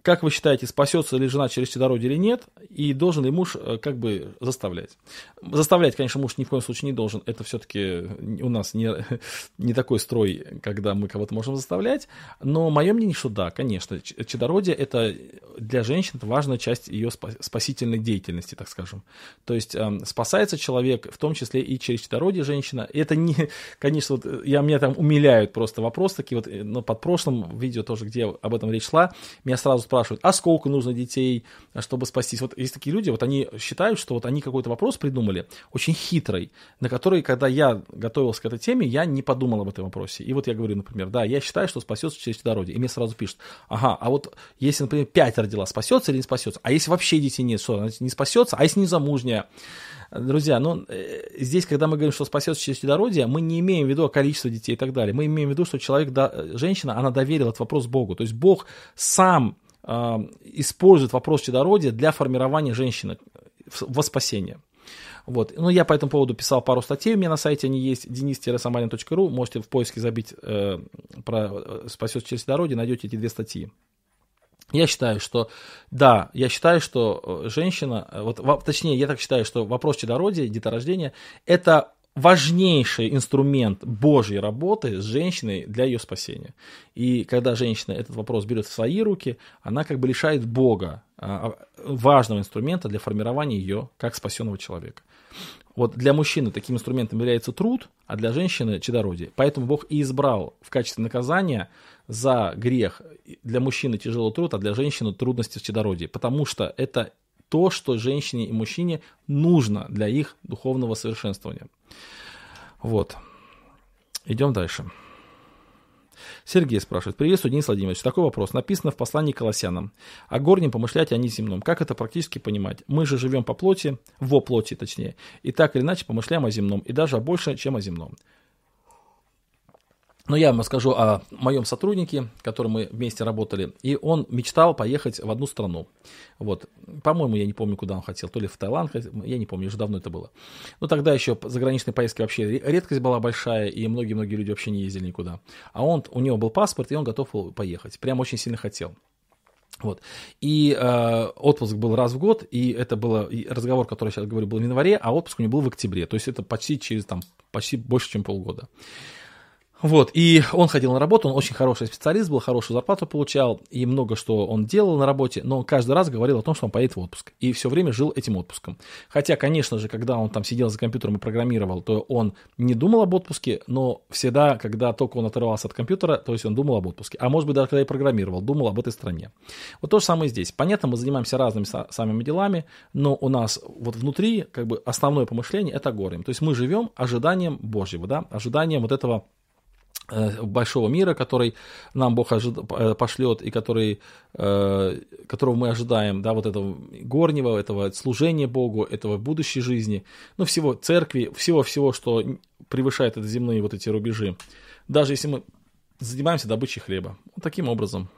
как вы считаете, спасется ли жена через чадородие или нет, и должен ли муж э, как бы заставлять? Заставлять, конечно, муж ни в коем случае не должен, это все-таки у нас не, не такой строй, когда мы кого-то можем заставлять, но мое мнение, что да, конечно, чадородие это для женщин это важная часть ее спасительной деятельности, так скажем. То есть э, спасается человек, в том числе и через чадородие женщина. И это не, конечно, вот э, я, меня там умиляют просто вопрос такие вот, э, но под прошлым видео тоже, где об этом речь шла, меня сразу спрашивают, а сколько нужно детей, чтобы спастись. Вот есть такие люди, вот они считают, что вот они какой-то вопрос придумали, очень хитрый, на который, когда я готовился к этой теме, я не подумал об этом вопросе. И вот я говорю, например, да, я считаю, что спасется через чадородие. И мне сразу пишут, ага, а вот если, например, 5 родила, спасется или не спасется? А если вообще детей нет, что, не спасется? А если не замужняя? Друзья, ну, э, здесь, когда мы говорим, что спасется через чадородие, мы не имеем в виду количество детей и так далее. Мы имеем в виду, что человек, да, женщина, она доверила этот вопрос Богу. То есть Бог сам использует вопрос чадородия для формирования женщины во спасение. Вот. Ну, я по этому поводу писал пару статей, у меня на сайте они есть, denis-samarin.ru, можете в поиске забить э, про э, «Спасет через чадородие», найдете эти две статьи. Я считаю, что, да, я считаю, что э, женщина, э, вот, точнее, я так считаю, что вопрос чадородия, деторождения, это важнейший инструмент Божьей работы с женщиной для ее спасения. И когда женщина этот вопрос берет в свои руки, она как бы лишает Бога а, а, важного инструмента для формирования ее как спасенного человека. Вот для мужчины таким инструментом является труд, а для женщины чадородие. Поэтому Бог и избрал в качестве наказания за грех для мужчины тяжелый труд, а для женщины трудности в чадородии. Потому что это то, что женщине и мужчине нужно для их духовного совершенствования. Вот. Идем дальше. Сергей спрашивает. Приветствую, Денис Владимирович. Такой вопрос. Написано в послании к Колоссянам. О горнем помышлять, а не земном. Как это практически понимать? Мы же живем по плоти, во плоти точнее, и так или иначе помышляем о земном, и даже больше, чем о земном. Но я вам расскажу о моем сотруднике, которым мы вместе работали, и он мечтал поехать в одну страну. Вот. По-моему, я не помню, куда он хотел, то ли в Таиланд, я не помню, уже давно это было. Но тогда еще заграничные поездки вообще редкость была большая, и многие-многие люди вообще не ездили никуда. А он, у него был паспорт, и он готов был поехать. Прям очень сильно хотел. Вот. И э, отпуск был раз в год, и это был разговор, который я сейчас говорю, был в январе, а отпуск у него был в октябре. То есть это почти через там, почти больше, чем полгода. Вот, и он ходил на работу, он очень хороший специалист был, хорошую зарплату получал, и много что он делал на работе, но каждый раз говорил о том, что он поедет в отпуск, и все время жил этим отпуском. Хотя, конечно же, когда он там сидел за компьютером и программировал, то он не думал об отпуске, но всегда, когда только он оторвался от компьютера, то есть он думал об отпуске. А может быть, даже когда и программировал, думал об этой стране. Вот то же самое здесь. Понятно, мы занимаемся разными самыми делами, но у нас вот внутри как бы основное помышление – это горем. То есть мы живем ожиданием Божьего, да, ожиданием вот этого большого мира, который нам Бог ожид... Э, пошлет и который, э, которого мы ожидаем, да, вот этого горнего, этого служения Богу, этого будущей жизни, ну, всего церкви, всего-всего, что превышает это земные вот эти рубежи. Даже если мы занимаемся добычей хлеба. Вот таким образом.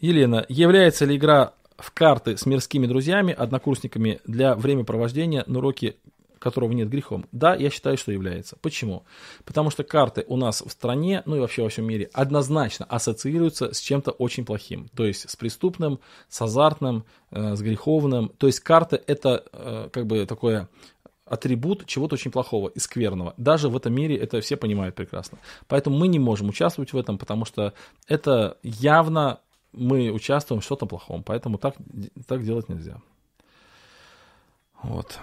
Елена, является ли игра в карты с мирскими друзьями, однокурсниками для времяпровождения на уроке которого нет грехом? Да, я считаю, что является. Почему? Потому что карты у нас в стране, ну и вообще во всем мире, однозначно ассоциируются с чем-то очень плохим. То есть с преступным, с азартным, э, с греховным. То есть карты это э, как бы такое атрибут чего-то очень плохого и скверного. Даже в этом мире это все понимают прекрасно. Поэтому мы не можем участвовать в этом, потому что это явно мы участвуем в что-то плохом. Поэтому так, так делать нельзя. Вот.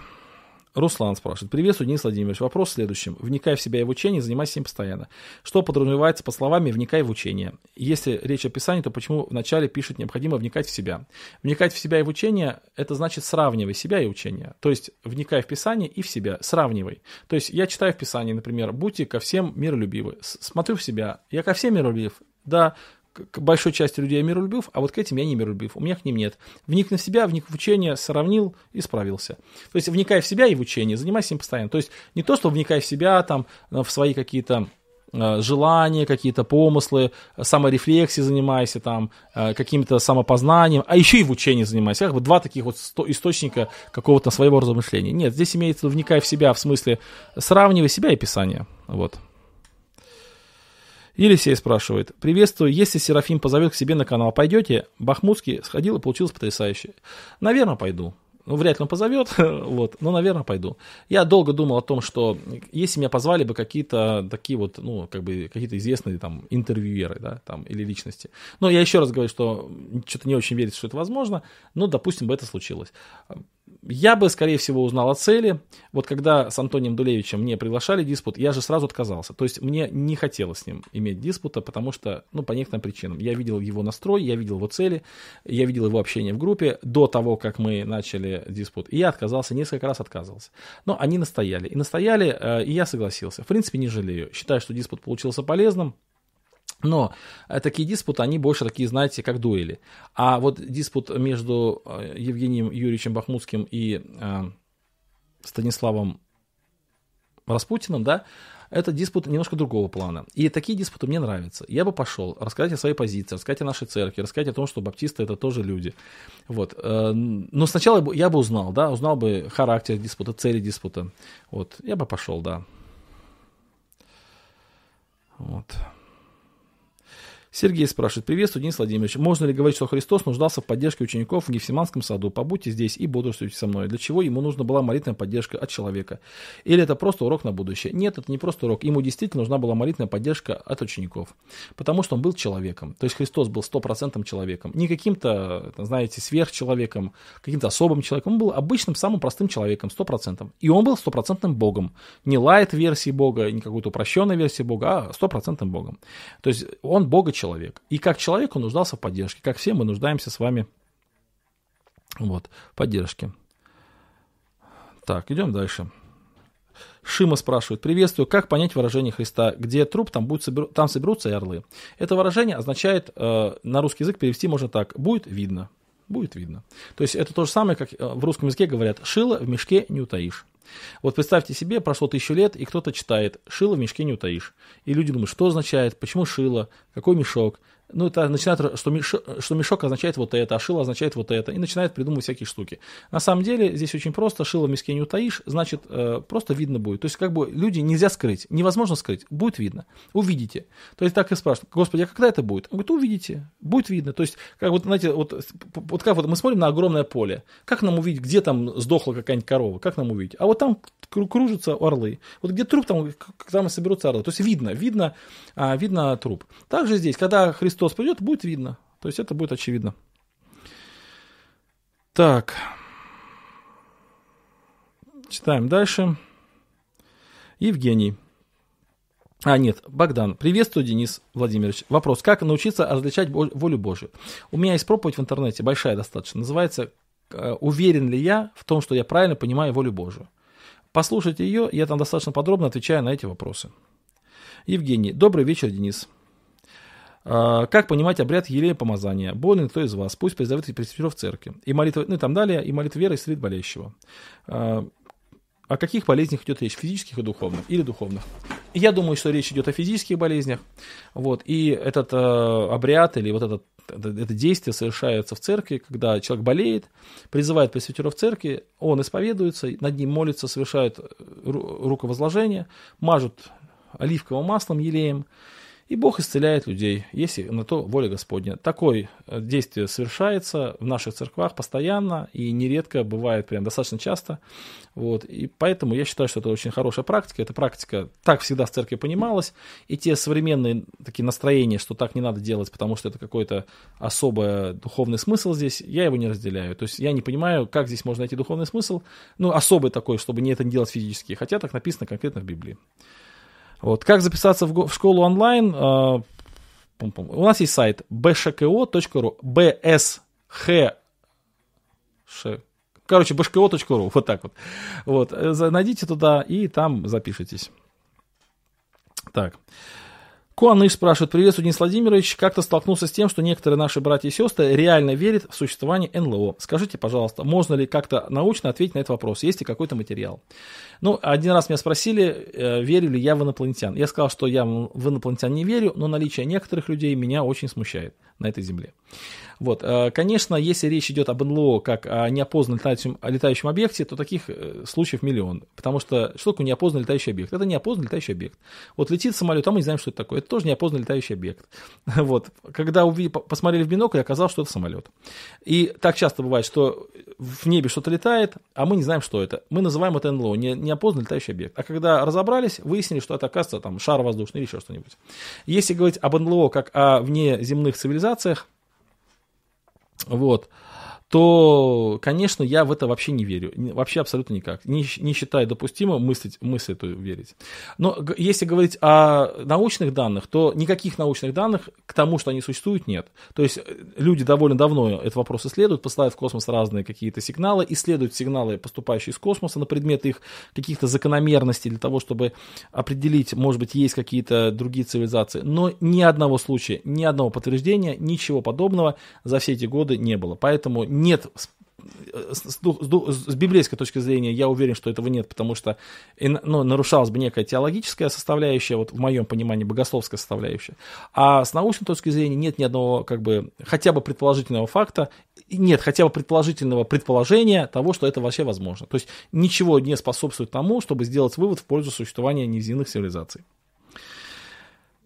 Руслан спрашивает. Приветствую, Денис Владимирович. Вопрос в следующем. Вникай в себя и в учение, занимайся им постоянно. Что подразумевается под словами «вникай в учение»? Если речь о писании, то почему вначале пишет необходимо вникать в себя? Вникать в себя и в учение – это значит сравнивай себя и учение. То есть вникай в писание и в себя, сравнивай. То есть я читаю в писании, например, «Будьте ко всем миролюбивы». Смотрю в себя, я ко всем миролюбив. Да, к большой части людей я миролюбив, а вот к этим я не миролюбив. У меня к ним нет. Вник в себя, вник в учение, сравнил и справился. То есть вникай в себя и в учение, занимайся им постоянно. То есть не то, что вникай в себя, там, в свои какие-то э, желания, какие-то помыслы, саморефлексией занимайся, там, э, каким-то самопознанием, а еще и в учении занимайся. Как бы два таких вот источника какого-то своего размышления. Нет, здесь имеется вникай в себя, в смысле сравнивай себя и Писание. Вот. Елисей спрашивает. Приветствую, если Серафим позовет к себе на канал, пойдете? Бахмутский сходил и получилось потрясающе. Наверное, пойду. Ну, вряд ли он позовет, вот, но, наверное, пойду. Я долго думал о том, что если меня позвали бы какие-то такие вот, ну, как бы, какие-то известные там интервьюеры, да, там, или личности. Но я еще раз говорю, что что-то не очень верится, что это возможно, но, допустим, бы это случилось я бы, скорее всего, узнал о цели. Вот когда с Антонием Дулевичем мне приглашали диспут, я же сразу отказался. То есть мне не хотелось с ним иметь диспута, потому что, ну, по некоторым причинам. Я видел его настрой, я видел его цели, я видел его общение в группе до того, как мы начали диспут. И я отказался, несколько раз отказывался. Но они настояли. И настояли, э, и я согласился. В принципе, не жалею. Считаю, что диспут получился полезным. Но э, такие диспуты, они больше такие, знаете, как дуэли. А вот диспут между э, Евгением Юрьевичем Бахмутским и э, Станиславом Распутиным, да, это диспут немножко другого плана. И такие диспуты мне нравятся. Я бы пошел рассказать о своей позиции, рассказать о нашей церкви, рассказать о том, что баптисты это тоже люди. Вот. Э, но сначала я бы узнал, да, узнал бы характер диспута, цели диспута. Вот. Я бы пошел, да. Вот. Сергей спрашивает, приветствую, Денис Владимирович, можно ли говорить, что Христос нуждался в поддержке учеников в Гефсиманском саду? Побудьте здесь и бодрствуйте со мной. Для чего ему нужна была молитвенная поддержка от человека? Или это просто урок на будущее? Нет, это не просто урок. Ему действительно нужна была молитвенная поддержка от учеников. Потому что он был человеком. То есть Христос был стопроцентным человеком. Не каким-то, знаете, сверхчеловеком, каким-то особым человеком. Он был обычным, самым простым человеком, стопроцентным. И он был стопроцентным Богом. Не лайт версии Бога, не какой-то упрощенной версии Бога, а стопроцентным Богом. То есть он Бога человек. И как человек он нуждался в поддержке, как все мы нуждаемся с вами вот, поддержке. Так, идем дальше. Шима спрашивает, приветствую, как понять выражение Христа, где труп, там, будет соберу, там соберутся и орлы. Это выражение означает, э, на русский язык перевести можно так, будет видно, будет видно. То есть это то же самое, как э, в русском языке говорят, шило в мешке не утаишь. Вот представьте себе, прошло тысячу лет, и кто-то читает «шило в мешке не утаишь». И люди думают, что означает, почему шило, какой мешок ну, это начинает, что мешок, что мешок означает вот это, а шило означает вот это, и начинает придумывать всякие штуки. На самом деле, здесь очень просто, шило в миске не утаишь, значит, э, просто видно будет. То есть, как бы, люди нельзя скрыть, невозможно скрыть, будет видно, увидите. То есть, так и спрашивают, господи, а когда это будет? Он говорит, увидите, будет видно. То есть, как вот, знаете, вот, вот как вот мы смотрим на огромное поле, как нам увидеть, где там сдохла какая-нибудь корова, как нам увидеть? А вот там кружатся орлы. Вот где труп, там, там и соберутся орлы. То есть, видно, видно, а, видно труп. Также здесь, когда Христос придет, будет видно. То есть это будет очевидно. Так. Читаем дальше. Евгений. А, нет, Богдан. Приветствую, Денис Владимирович. Вопрос. Как научиться различать волю Божию? У меня есть проповедь в интернете, большая достаточно. Называется э, «Уверен ли я в том, что я правильно понимаю волю Божию?» Послушайте ее, я там достаточно подробно отвечаю на эти вопросы. Евгений. Добрый вечер, Денис. А, как понимать обряд елея помазания? Болен кто из вас? Пусть призовет и пресвитера в церкви. И молитва, ну и там далее, и молитва веры исцелит болящего. А, о каких болезнях идет речь? Физических и духовных? Или духовных? Я думаю, что речь идет о физических болезнях. Вот, и этот э, обряд или вот этот, это, это действие совершается в церкви, когда человек болеет, призывает пресвитера в церкви, он исповедуется, над ним молится, совершает руковозложение, мажут оливковым маслом, елеем, и Бог исцеляет людей, если на то воля Господня. Такое э, действие совершается в наших церквах постоянно и нередко бывает прям достаточно часто. Вот. И поэтому я считаю, что это очень хорошая практика. Эта практика так всегда в церкви понималась. И те современные такие настроения, что так не надо делать, потому что это какой-то особый духовный смысл здесь, я его не разделяю. То есть я не понимаю, как здесь можно найти духовный смысл, ну, особый такой, чтобы не это не делать физически, хотя так написано конкретно в Библии. Вот. Как записаться в, в школу онлайн? Э, у нас есть сайт bshko.ru, bsх, короче, bshko.ru, вот так вот. Вот, найдите туда и там запишитесь. Так. Куаныш спрашивает, приветствую, Денис Владимирович, как-то столкнулся с тем, что некоторые наши братья и сестры реально верят в существование НЛО. Скажите, пожалуйста, можно ли как-то научно ответить на этот вопрос? Есть ли какой-то материал? Ну, один раз меня спросили, э, верю ли я в инопланетян. Я сказал, что я в инопланетян не верю, но наличие некоторых людей меня очень смущает на этой Земле. Вот. Э, конечно, если речь идет об НЛО как о неопознанном летающем, летающем объекте, то таких э, случаев миллион. Потому что что такое неопознанный летающий объект? Это неопознанный летающий объект. Вот летит самолет, а мы не знаем, что это такое. Это тоже неопознанный летающий объект. Вот. Когда увидели, посмотрели в бинокль, оказалось, что это самолет. И так часто бывает, что в небе что-то летает, а мы не знаем, что это. Мы называем это НЛО, не, неопознанный летающий объект. А когда разобрались, выяснили, что это, оказывается, там, шар воздушный или еще что-нибудь. Если говорить об НЛО как о внеземных цивилизациях, вот то, конечно, я в это вообще не верю. Вообще абсолютно никак. Не, не считаю допустимо мыслить, мысль эту верить. Но если говорить о научных данных, то никаких научных данных к тому, что они существуют, нет. То есть э, люди довольно давно этот вопрос исследуют, посылают в космос разные какие-то сигналы, исследуют сигналы, поступающие из космоса, на предмет их каких-то закономерностей для того, чтобы определить, может быть, есть какие-то другие цивилизации. Но ни одного случая, ни одного подтверждения, ничего подобного за все эти годы не было. Поэтому нет с, с, с библейской точки зрения я уверен, что этого нет, потому что ну, нарушалась бы некая теологическая составляющая, вот в моем понимании богословская составляющая. А с научной точки зрения нет ни одного, как бы, хотя бы предположительного факта, нет хотя бы предположительного предположения того, что это вообще возможно. То есть ничего не способствует тому, чтобы сделать вывод в пользу существования низинных цивилизаций.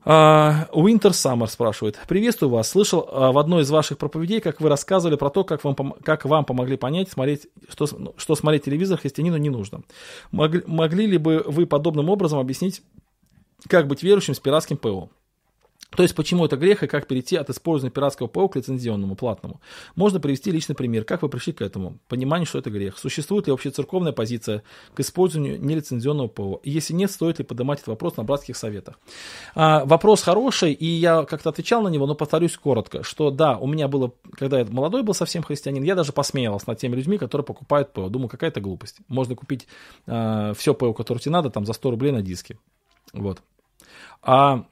Уинтер uh, Саммер спрашивает. Приветствую вас. Слышал uh, в одной из ваших проповедей, как вы рассказывали про то, как вам, как вам помогли понять, смотреть, что, ну, что смотреть телевизор христианину не нужно. Мог, могли ли бы вы подобным образом объяснить, как быть верующим с пиратским ПО? То есть, почему это грех и как перейти от использования пиратского ПО к лицензионному, платному? Можно привести личный пример. Как вы пришли к этому? Понимание, что это грех. Существует ли вообще церковная позиция к использованию нелицензионного ПО? И если нет, стоит ли поднимать этот вопрос на братских советах? А, вопрос хороший, и я как-то отвечал на него, но повторюсь коротко, что да, у меня было, когда я молодой был совсем христианин, я даже посмеялся над теми людьми, которые покупают ПО. Думаю, какая-то глупость. Можно купить а, все ПО, которое тебе надо, там за 100 рублей на диске. Вот. А,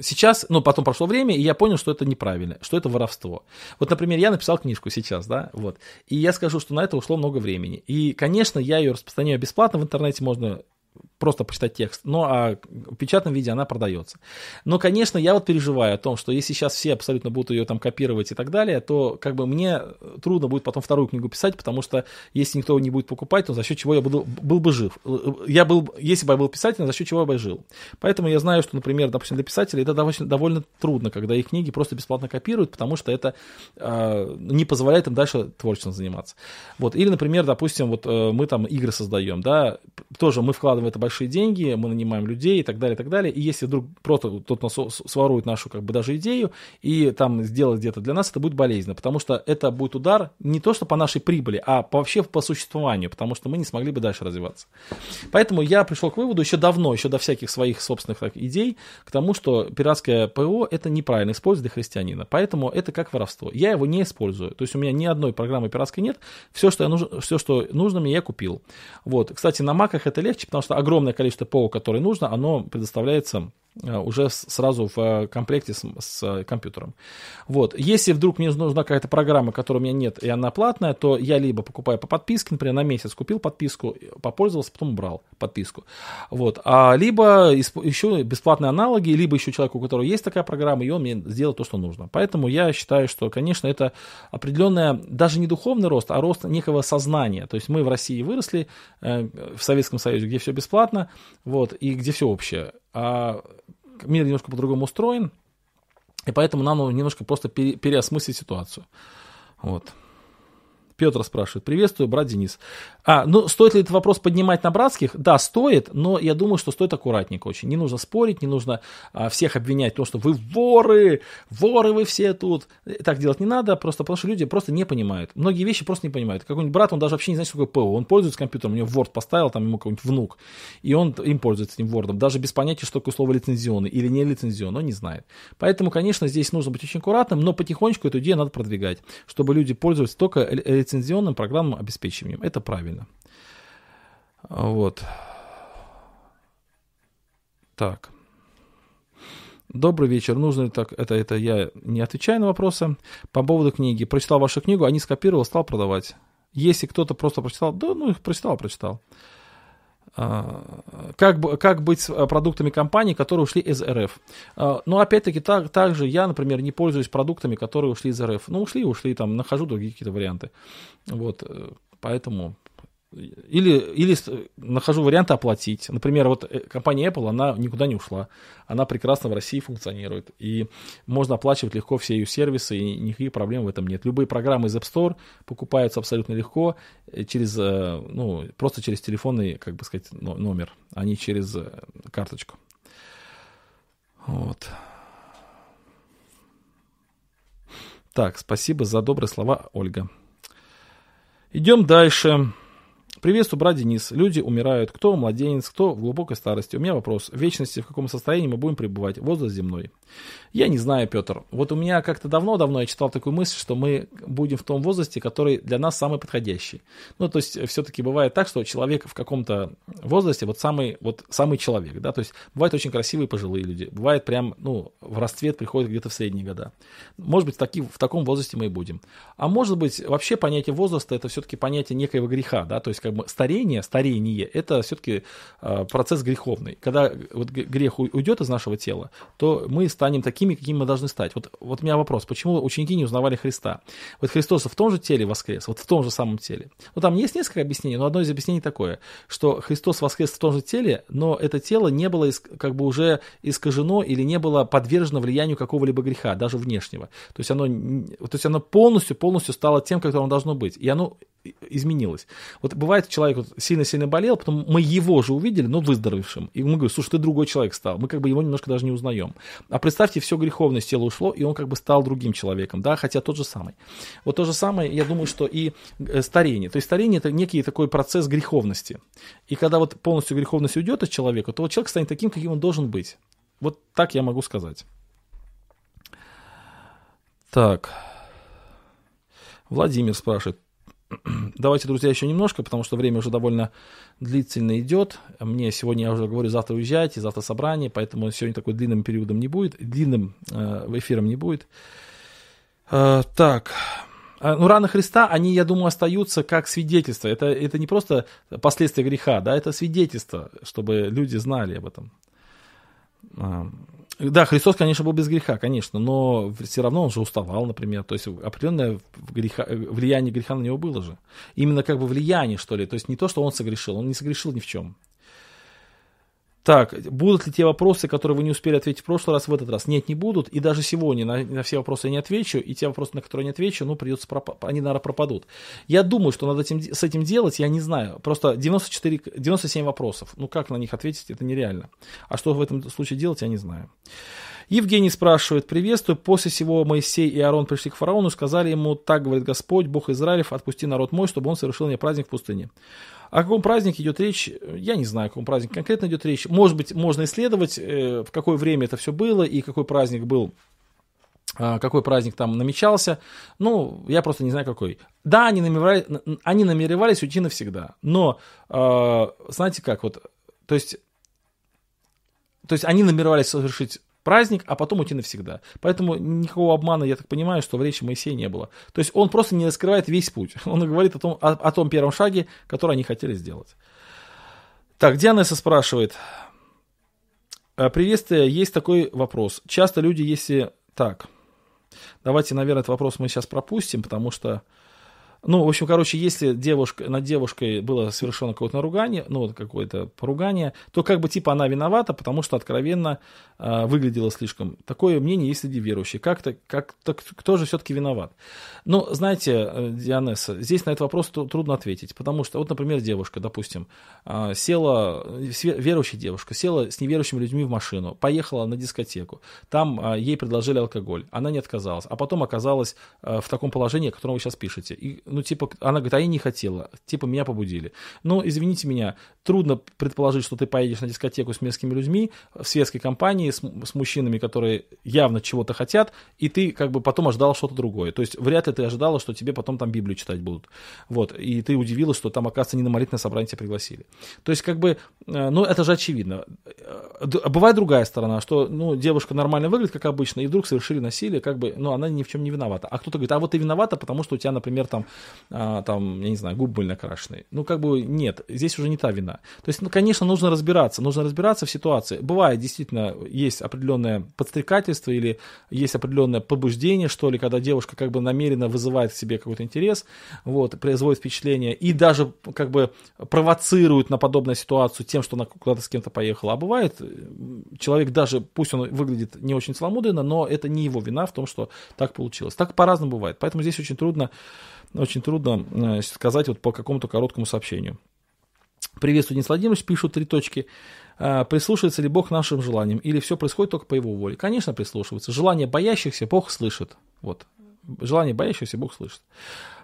сейчас, ну, потом прошло время, и я понял, что это неправильно, что это воровство. Вот, например, я написал книжку сейчас, да, вот, и я скажу, что на это ушло много времени. И, конечно, я ее распространяю бесплатно в интернете, можно просто почитать текст, ну а в печатном виде она продается. Но, конечно, я вот переживаю о том, что если сейчас все абсолютно будут ее там копировать и так далее, то как бы мне трудно будет потом вторую книгу писать, потому что если никто не будет покупать, то за счет чего я буду, был бы жив. Я был, если бы я был писателем, за счет чего я бы жил. Поэтому я знаю, что, например, допустим, для писателей это довольно, довольно трудно, когда их книги просто бесплатно копируют, потому что это э, не позволяет им дальше творчеством заниматься. Вот. Или, например, допустим, вот э, мы там игры создаем, да, тоже мы вкладываем это большие деньги, мы нанимаем людей и так далее, и так далее. И если вдруг просто тот нас сворует нашу как бы даже идею и там сделать где-то для нас, это будет болезненно, потому что это будет удар не то, что по нашей прибыли, а вообще по существованию, потому что мы не смогли бы дальше развиваться. Поэтому я пришел к выводу еще давно, еще до всяких своих собственных так, идей, к тому, что пиратское ПО это неправильно использовать для христианина. Поэтому это как воровство. Я его не использую. То есть у меня ни одной программы пиратской нет. Все, что, я нуж... Все, что нужно мне, я купил. Вот. Кстати, на маках это легче, потому что огромное огромное количество ПО, которое нужно, оно предоставляется уже сразу в э, комплекте с, с э, компьютером. Вот. Если вдруг мне нужна какая-то программа, которой у меня нет, и она платная, то я либо покупаю по подписке, например, на месяц купил подписку, попользовался, потом убрал подписку. Вот. А либо еще бесплатные аналоги, либо еще человек, у которого есть такая программа, и он мне сделает то, что нужно. Поэтому я считаю, что, конечно, это определенная, даже не духовный рост, а рост некого сознания. То есть мы в России выросли, в Советском Союзе, где все бесплатно, вот, и где все общее. А мир немножко по-другому устроен, и поэтому нам нужно немножко просто пере, переосмыслить ситуацию. Вот. Петр спрашивает. Приветствую, брат Денис. А, ну, стоит ли этот вопрос поднимать на братских? Да, стоит, но я думаю, что стоит аккуратненько очень. Не нужно спорить, не нужно а, всех обвинять в том, что вы воры, воры вы все тут. Так делать не надо, просто потому что люди просто не понимают. Многие вещи просто не понимают. Какой-нибудь брат, он даже вообще не знает, что такое ПО. Он пользуется компьютером, у него Word поставил, там ему какой-нибудь внук, и он им пользуется этим Word, даже без понятия, что такое слово лицензионный или не лицензионный, он не знает. Поэтому, конечно, здесь нужно быть очень аккуратным, но потихонечку эту идею надо продвигать, чтобы люди пользовались только лицензионным программным обеспечением. Это правильно. Вот. Так. Добрый вечер. Нужно ли так? Это, это я не отвечаю на вопросы. По поводу книги. Прочитал вашу книгу, а не скопировал, стал продавать. Если кто-то просто прочитал, да, ну, их прочитал, прочитал. Как, как быть с продуктами компаний, которые ушли из РФ? А, ну, опять-таки, так, так же я, например, не пользуюсь продуктами, которые ушли из РФ. Ну, ушли, ушли, там, нахожу другие какие-то варианты. Вот, э, поэтому или, или нахожу варианты оплатить. Например, вот э, компания Apple, она никуда не ушла. Она прекрасно в России функционирует. И можно оплачивать легко все ее сервисы, и никаких проблем в этом нет. Любые программы из App Store покупаются абсолютно легко, э, через, э, ну, просто через телефонный, как бы сказать, номер, а не через карточку. Вот. Так, спасибо за добрые слова, Ольга. Идем дальше. Приветствую, брат Денис. Люди умирают. Кто младенец, кто в глубокой старости. У меня вопрос. В вечности в каком состоянии мы будем пребывать? Возраст земной. Я не знаю, Петр. Вот у меня как-то давно-давно я читал такую мысль, что мы будем в том возрасте, который для нас самый подходящий. Ну, то есть, все-таки бывает так, что человек в каком-то возрасте, вот самый, вот самый человек, да, то есть, бывают очень красивые пожилые люди, бывает прям, ну, в расцвет приходит где-то в средние года. Может быть, таки, в таком возрасте мы и будем. А может быть, вообще понятие возраста, это все-таки понятие некоего греха, да, то есть, как бы старение, старение, это все-таки э, процесс греховный. Когда вот грех уйдет из нашего тела, то мы станем такими, какими мы должны стать. Вот, вот у меня вопрос, почему ученики не узнавали Христа? Вот Христос в том же теле воскрес, вот в том же самом теле. Ну, там есть несколько объяснений, но одно из объяснений такое, что Христос воскрес в том же теле, но это тело не было как бы уже искажено или не было подвержено влиянию какого-либо греха, даже внешнего. То есть оно, то есть оно полностью, полностью стало тем, как оно должно быть. И оно изменилось. Вот бывает, человек вот сильно-сильно болел, потом мы его же увидели, но выздоровевшим. И мы говорим, слушай, ты другой человек стал. Мы как бы его немножко даже не узнаем. А представьте, все греховное с тела ушло, и он как бы стал другим человеком, да, хотя тот же самый. Вот то же самое, я думаю, что и э, старение. То есть старение это некий такой процесс греховности. И когда вот полностью греховность уйдет от человека, то вот человек станет таким, каким он должен быть. Вот так я могу сказать. Так. Владимир спрашивает, Давайте, друзья, еще немножко, потому что время уже довольно длительно идет. Мне сегодня, я уже говорю, завтра уезжать, и завтра собрание, поэтому сегодня такой длинным периодом не будет, длинным э, эфиром не будет. Э, так, э, ну, раны Христа, они, я думаю, остаются как свидетельство. Это, это не просто последствия греха, да, это свидетельство, чтобы люди знали об этом. Да, Христос, конечно, был без греха, конечно, но все равно он же уставал, например. То есть определенное греха, влияние греха на него было же. Именно как бы влияние, что ли. То есть не то, что он согрешил, он не согрешил ни в чем. Так, будут ли те вопросы, которые вы не успели ответить в прошлый раз, в этот раз? Нет, не будут. И даже сегодня на, на все вопросы я не отвечу. И те вопросы, на которые не отвечу, ну, придется, проп... они, наверное, пропадут. Я думаю, что надо этим, с этим делать, я не знаю. Просто 94, 97 вопросов. Ну, как на них ответить, это нереально. А что в этом случае делать, я не знаю. Евгений спрашивает, приветствую, после всего Моисей и Аарон пришли к фараону, сказали ему, так говорит Господь, Бог Израилев, отпусти народ мой, чтобы он совершил мне праздник в пустыне. О каком празднике идет речь, я не знаю, о каком празднике конкретно идет речь. Может быть, можно исследовать, э, в какое время это все было и какой праздник был а, какой праздник там намечался, ну, я просто не знаю какой. Да, они намеревались, они намеревались уйти навсегда, но, э, знаете как, вот, то есть, то есть они намеревались совершить праздник, а потом уйти навсегда. Поэтому никакого обмана, я так понимаю, что в речи Моисея не было. То есть он просто не раскрывает весь путь. Он говорит о том, о, о том первом шаге, который они хотели сделать. Так, Дианесса спрашивает. «Э, приветствие, есть такой вопрос. Часто люди, если... Так, давайте, наверное, этот вопрос мы сейчас пропустим, потому что Ну, в общем, короче, если девушка, над девушкой было совершено какое-то наругание, ну, вот какое-то поругание, то как бы типа она виновата, потому что откровенно э, выглядела слишком. Такое мнение есть среди верующих. Как-то, как-то, кто же все-таки виноват? Ну, знаете, э, Дианесса, здесь на этот вопрос трудно ответить, потому что, вот, например, девушка, допустим, э, села, верующая девушка, села с неверующими людьми в машину, поехала на дискотеку, там э, ей предложили алкоголь, она не отказалась, а потом оказалась э, в таком положении, о котором вы сейчас пишете. И ну, типа, она говорит, а я не хотела, типа, меня побудили. Ну, извините меня, трудно предположить, что ты поедешь на дискотеку с мерзкими людьми, в светской компании, с, с мужчинами, которые явно чего-то хотят, и ты как бы потом ожидал что-то другое. То есть, вряд ли ты ожидала, что тебе потом там Библию читать будут. Вот, и ты удивилась, что там, оказывается, не на молитвенное собрание тебя пригласили. То есть, как бы, э, ну, это же очевидно. Э, бывает другая сторона, что, ну, девушка нормально выглядит, как обычно, и вдруг совершили насилие, как бы, ну, она ни в чем не виновата. А кто-то говорит, а вот ты виновата, потому что у тебя, например, там а, там, я не знаю, губы были накрашены. Ну, как бы нет, здесь уже не та вина. То есть, ну, конечно, нужно разбираться, нужно разбираться в ситуации. Бывает, действительно, есть определенное подстрекательство или есть определенное побуждение, что ли, когда девушка как бы намеренно вызывает к себе какой-то интерес, вот, производит впечатление и даже как бы провоцирует на подобную ситуацию тем, что она куда-то с кем-то поехала. А бывает, человек даже, пусть он выглядит не очень целомудренно, но это не его вина в том, что так получилось. Так по-разному бывает. Поэтому здесь очень трудно очень трудно э, сказать вот по какому-то короткому сообщению. Приветствую, Денис Владимирович, пишут три точки. «Э, прислушивается ли Бог нашим желаниям? Или все происходит только по его воле? Конечно, прислушивается. Желание боящихся Бог слышит. Вот. Желание боящихся Бог слышит.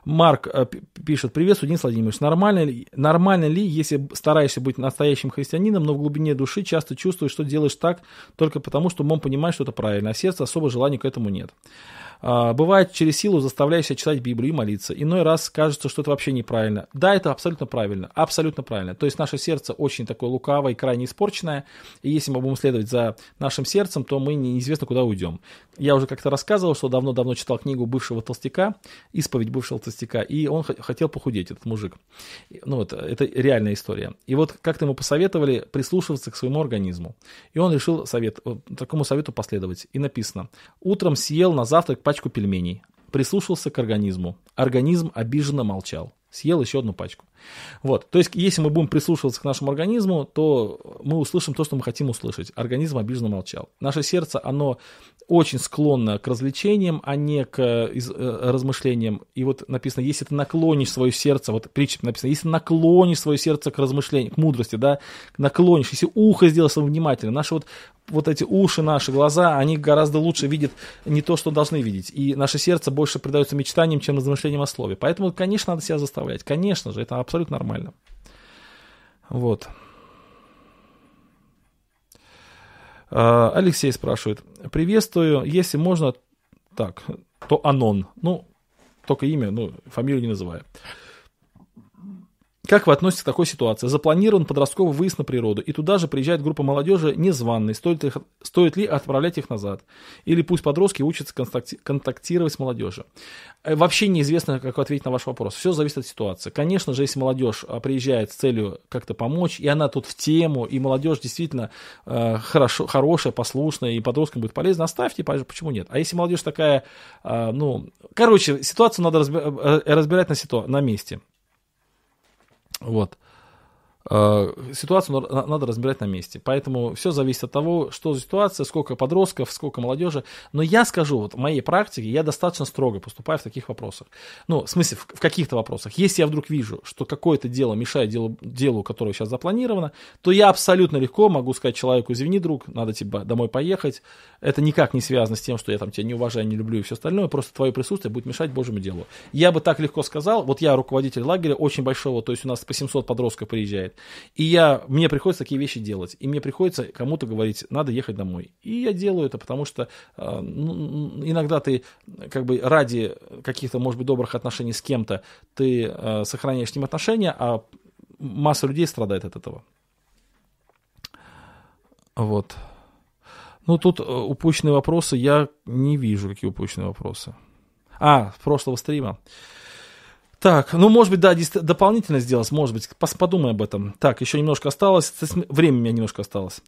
Марк э, пишет, приветствую, Денис Владимирович, нормально ли, нормально ли, если стараешься быть настоящим христианином, но в глубине души часто чувствуешь, что делаешь так только потому, что умом понимаешь, что это правильно, а сердце особо желания к этому нет. А, бывает, через силу заставляешь себя читать Библию и молиться. Иной раз кажется, что это вообще неправильно. Да, это абсолютно правильно. Абсолютно правильно. То есть наше сердце очень такое лукавое и крайне испорченное. И если мы будем следовать за нашим сердцем, то мы неизвестно куда уйдем. Я уже как-то рассказывал, что давно-давно читал книгу бывшего толстяка, исповедь бывшего толстяка, и он хотел похудеть, этот мужик. Ну вот, это реальная история. И вот как-то ему посоветовали прислушиваться к своему организму. И он решил совет, такому совету последовать. И написано, утром съел на завтрак пачку пельменей, прислушался к организму. Организм обиженно молчал. Съел еще одну пачку. Вот. То есть, если мы будем прислушиваться к нашему организму, то мы услышим то, что мы хотим услышать. Организм обиженно молчал. Наше сердце, оно очень склонно к развлечениям, а не к э, размышлениям. И вот написано, если ты наклонишь свое сердце, вот притча написано, если наклонишь свое сердце к размышлению, к мудрости, да, наклонишь, если ухо сделаешь внимательно, наши вот, вот эти уши, наши глаза, они гораздо лучше видят не то, что должны видеть. И наше сердце больше предается мечтаниям, чем размышлениям о слове. Поэтому, конечно, надо себя заставлять. Конечно же, это абсолютно нормально. Вот. А, Алексей спрашивает. Приветствую. Если можно, так, то Анон. Ну, только имя, ну, фамилию не называю. Как вы относитесь к такой ситуации? Запланирован подростковый выезд на природу, и туда же приезжает группа молодежи незваной. Стоит ли, стоит ли отправлять их назад? Или пусть подростки учатся контактировать с молодежью? Э, вообще неизвестно, как ответить на ваш вопрос. Все зависит от ситуации. Конечно же, если молодежь а, приезжает с целью как-то помочь, и она тут в тему, и молодежь действительно э, хорошо, хорошая, послушная, и подросткам будет полезно, оставьте, почему нет? А если молодежь такая, э, ну, короче, ситуацию надо э, разбирать на, ситу... на месте. Вот. Э, ситуацию надо разбирать на месте. Поэтому все зависит от того, что за ситуация, сколько подростков, сколько молодежи. Но я скажу, вот в моей практике я достаточно строго поступаю в таких вопросах. Ну, в смысле, в, каких-то вопросах. Если я вдруг вижу, что какое-то дело мешает делу, делу, которое сейчас запланировано, то я абсолютно легко могу сказать человеку, извини, друг, надо тебе домой поехать. Это никак не связано с тем, что я там тебя не уважаю, не люблю и все остальное. Просто твое присутствие будет мешать Божьему делу. Я бы так легко сказал, вот я руководитель лагеря очень большого, то есть у нас по 700 подростков приезжает бывает. И я, мне приходится такие вещи делать. И мне приходится кому-то говорить, надо ехать домой. И я делаю это, потому что э, ну, иногда ты как бы ради каких-то, может быть, добрых отношений с кем-то, ты э, сохраняешь с ним отношения, а масса людей страдает от этого. Вот. Ну, тут э, упущенные вопросы я не вижу, какие упущенные вопросы. А, с прошлого стрима. Так, ну, может быть, да, дополнительно сделать, может быть, подумай об этом. Так, еще немножко осталось, время у меня немножко осталось.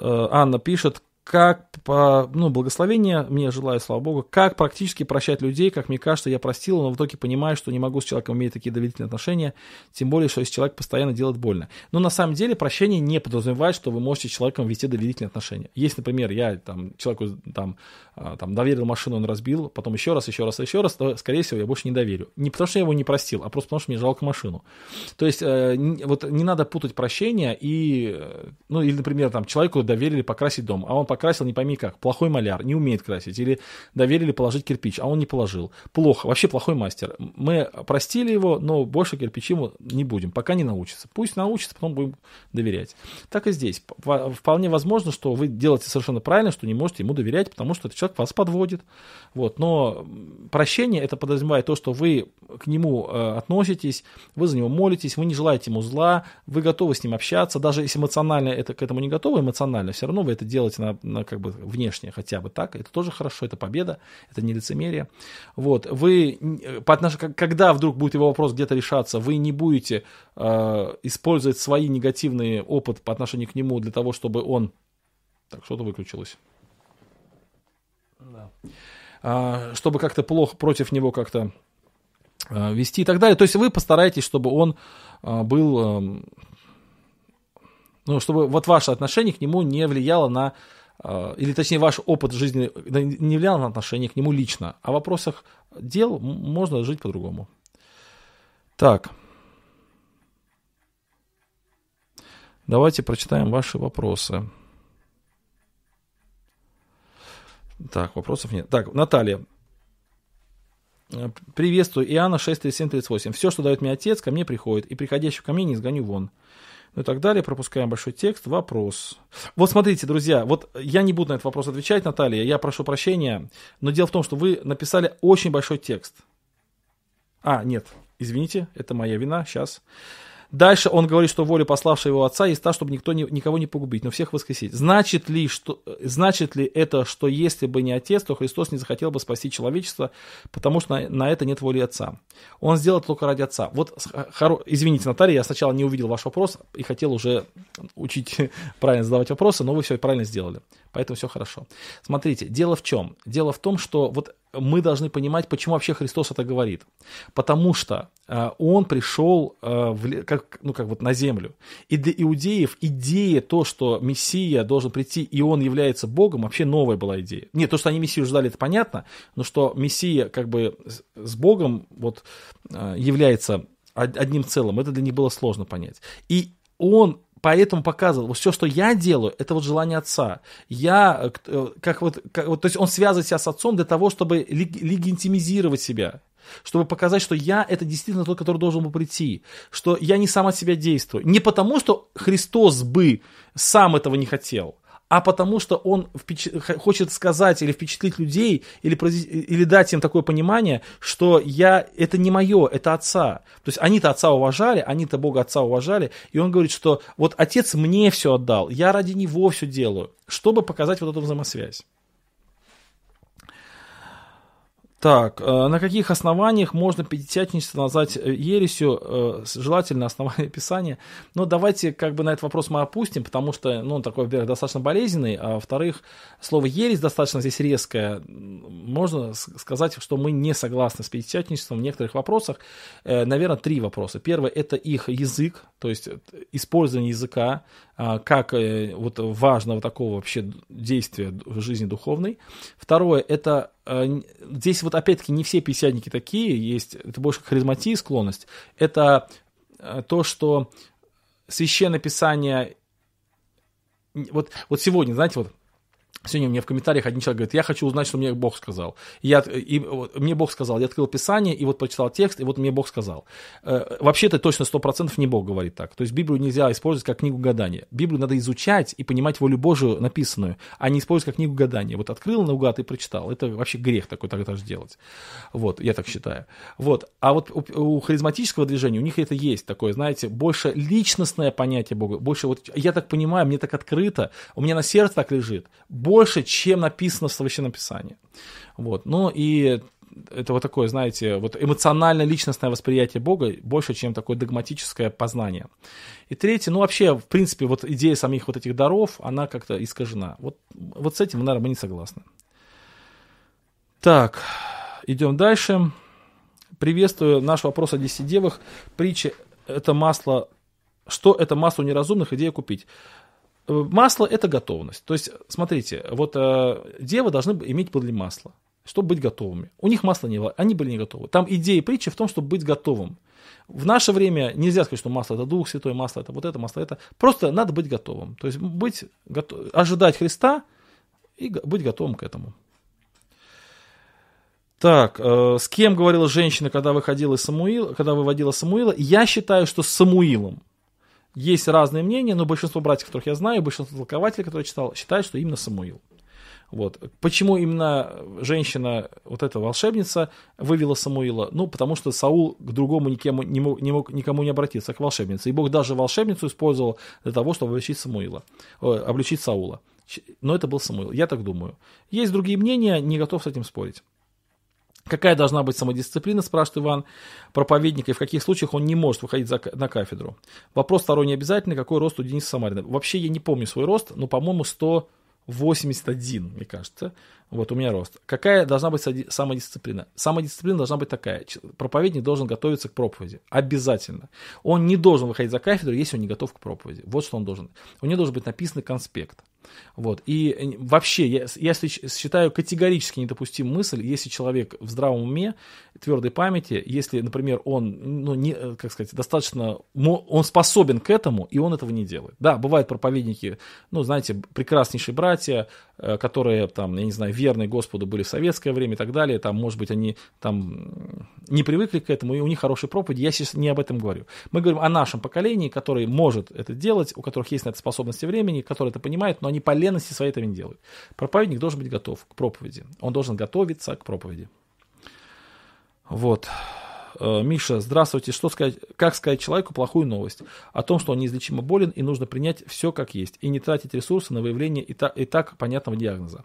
Э, Анна пишет, как, ну, благословение мне желаю, слава Богу, как практически прощать людей, как мне кажется, я простил, но в итоге понимаю, что не могу с человеком иметь такие доверительные отношения, тем более, что если человек постоянно делает больно. Но на самом деле прощение не подразумевает, что вы можете с человеком вести доверительные отношения. Если, например, я там, человеку там, а, там, доверил машину, он разбил, потом еще раз, еще раз, еще раз, то, скорее всего, я больше не доверю. Не потому, что я его не простил, а просто потому, что мне жалко машину. То есть, э, вот не надо путать прощение и, э, ну, или, например, там, человеку доверили покрасить дом, а он покрасил, не пойми как, плохой маляр, не умеет красить, или доверили положить кирпич, а он не положил. Плохо, вообще плохой мастер. Мы простили его, но больше кирпичи ему не будем, пока не научится. Пусть научится, потом будем доверять. Так и здесь. Вполне возможно, что вы делаете совершенно правильно, что не можете ему доверять, потому что этот человек вас подводит. Вот. Но прощение это подразумевает то, что вы к нему э, относитесь, вы за него молитесь, вы не желаете ему зла, вы готовы с ним общаться, даже если эмоционально это, к этому не готовы, эмоционально, все равно вы это делаете на, на как бы внешне хотя бы так, это тоже хорошо, это победа, это не лицемерие. Вот, вы, по отнош... когда вдруг будет его вопрос где-то решаться, вы не будете э, использовать свои негативные опыт по отношению к нему для того, чтобы он... Так, что-то выключилось. Да. А, чтобы как-то плохо против него как-то а, вести и так далее. То есть вы постараетесь, чтобы он а, был, ну, чтобы вот ваше отношение к нему не влияло на, или точнее ваш опыт жизни не влиял на отношение к нему лично, а в вопросах дел можно жить по-другому. Так. Давайте прочитаем ваши вопросы. Так, вопросов нет. Так, Наталья. Э, приветствую, Иоанна 6.37.38. Все, что дает мне отец, ко мне приходит, и приходящего ко мне не изгоню вон. Ну и так далее. Пропускаем большой текст. Вопрос. Вот смотрите, друзья, вот я не буду на этот вопрос отвечать, Наталья, я прошу прощения, но дело в том, что вы написали очень большой текст. А, нет, извините, это моя вина, сейчас. Дальше он говорит, что воля пославшего его отца есть та, чтобы никто не, никого не погубить, но всех воскресить. Значит ли, что, значит ли это, что если бы не отец, то Христос не захотел бы спасти человечество, потому что на, на это нет воли отца. Он сделал это только ради отца. Вот, хоро... извините, Наталья, я сначала не увидел ваш вопрос и хотел уже учить правильно задавать вопросы, но вы все правильно сделали. Поэтому все хорошо. Смотрите, дело в чем? Дело в том, что вот мы должны понимать, почему вообще Христос это говорит. Потому что э, Он пришел э, в, как, ну, как вот на землю. И для иудеев идея то, что Мессия должен прийти, и Он является Богом, вообще новая была идея. Нет, то, что они Мессию ждали, это понятно, но что Мессия как бы с Богом вот, э, является одним целым, это для них было сложно понять. И Он поэтому показывал, все, что я делаю, это вот желание отца. Я, э, как вот, как, вот, то есть он связывает себя с отцом для того, чтобы легитимизировать себя, чтобы показать, что я это действительно тот, который должен был прийти, что я не сам от себя действую. Не потому, что Христос бы сам этого не хотел, а потому что он впеч... хочет сказать или впечатлить людей, или, или дать им такое понимание, что я, это не мое, это отца. То есть они-то отца уважали, они-то Бога отца уважали, и он говорит, что вот отец мне все отдал, я ради него все делаю, чтобы показать вот эту взаимосвязь. Так, э, на каких основаниях можно пятидесятничество назвать э, ересью? Э, желательно основание Писания. Но давайте как бы на этот вопрос мы опустим, потому что, ну, он такой, во-первых, достаточно болезненный, а во-вторых, слово ересь достаточно здесь резкое. Можно сказать, что мы не согласны с пятидесятничеством в некоторых вопросах. Наверное, три вопроса. Первый – это их язык, то есть использование языка как вот важного такого вообще действия в жизни духовной. Второе – это здесь вот опять-таки не все пятидесятники такие, есть, это больше харизматия склонность. Это э, то, что священное писание, вот, вот сегодня, знаете, вот Сегодня мне в комментариях один человек говорит, я хочу узнать, что мне Бог сказал. Я, и, вот, мне Бог сказал, я открыл Писание, и вот прочитал текст, и вот мне Бог сказал. Э, вообще-то точно 100% не Бог говорит так. То есть Библию нельзя использовать как книгу гадания. Библию надо изучать и понимать волю Божию написанную, а не использовать как книгу гадания. Вот открыл наугад и прочитал. Это вообще грех такой так даже делать. Вот, я так считаю. Вот. А вот у, у харизматического движения, у них это есть такое, знаете, больше личностное понятие Бога. Больше вот, я так понимаю, мне так открыто, у меня на сердце так лежит больше, чем написано в Священном Писании. Вот. Ну и это вот такое, знаете, вот эмоционально-личностное восприятие Бога больше, чем такое догматическое познание. И третье, ну вообще, в принципе, вот идея самих вот этих даров, она как-то искажена. Вот, вот с этим, наверное, мы не согласны. Так, идем дальше. Приветствую наш вопрос о 10 девах. Притча это масло, что это масло неразумных, идея купить. Масло – это готовность. То есть, смотрите, вот э, девы должны иметь были масло, чтобы быть готовыми. У них масла не было, они были не готовы. Там идея притчи в том, чтобы быть готовым. В наше время нельзя сказать, что масло это Дух Святой, масло это вот это, масло это. Просто надо быть готовым. То есть быть готов, ожидать Христа и быть готовым к этому. Так, э, с кем говорила женщина, когда выходила из Самуила, когда выводила Самуила? Я считаю, что с Самуилом. Есть разные мнения, но большинство братьев, которых я знаю, большинство толкователей, которые я читал, считают, что именно Самуил. Вот. Почему именно женщина, вот эта волшебница, вывела Самуила? Ну, потому что Саул к другому никому не мог, не мог никому не обратиться, к волшебнице. И Бог даже волшебницу использовал для того, чтобы обличить Самуила, обличить Саула. Но это был Самуил, я так думаю. Есть другие мнения, не готов с этим спорить. Какая должна быть самодисциплина, спрашивает Иван, проповедника, и в каких случаях он не может выходить за, на кафедру. Вопрос второй не обязательный, какой рост у Дениса Самарина. Вообще я не помню свой рост, но, по-моему, 181, мне кажется. Вот у меня рост. Какая должна быть самодисциплина? Самодисциплина должна быть такая. Проповедник должен готовиться к проповеди. Обязательно. Он не должен выходить за кафедру, если он не готов к проповеди. Вот что он должен. У него должен быть написан конспект. Вот. И э, вообще, я, я считаю категорически недопустим мысль, если человек в здравом уме, твердой памяти, если, например, он, ну, не, э, как сказать, достаточно, он способен к этому, и он этого не делает. Да, бывают проповедники, ну, знаете, прекраснейшие братья, э, которые, там, я не знаю, верны Господу были в советское время и так далее, там, может быть, они там не привыкли к этому, и у них хорошие проповеди, я сейчас не об этом говорю. Мы говорим о нашем поколении, которое может это делать, у которых есть на это способности времени, которые это понимают, но они по ленности своей этого не делают. Проповедник должен быть готов к проповеди. Он должен готовиться к проповеди. Вот. Э, Миша, здравствуйте. Что сказать, как сказать человеку плохую новость? О том, что он неизлечимо болен и нужно принять все как есть. И не тратить ресурсы на выявление и, та, и так понятного диагноза.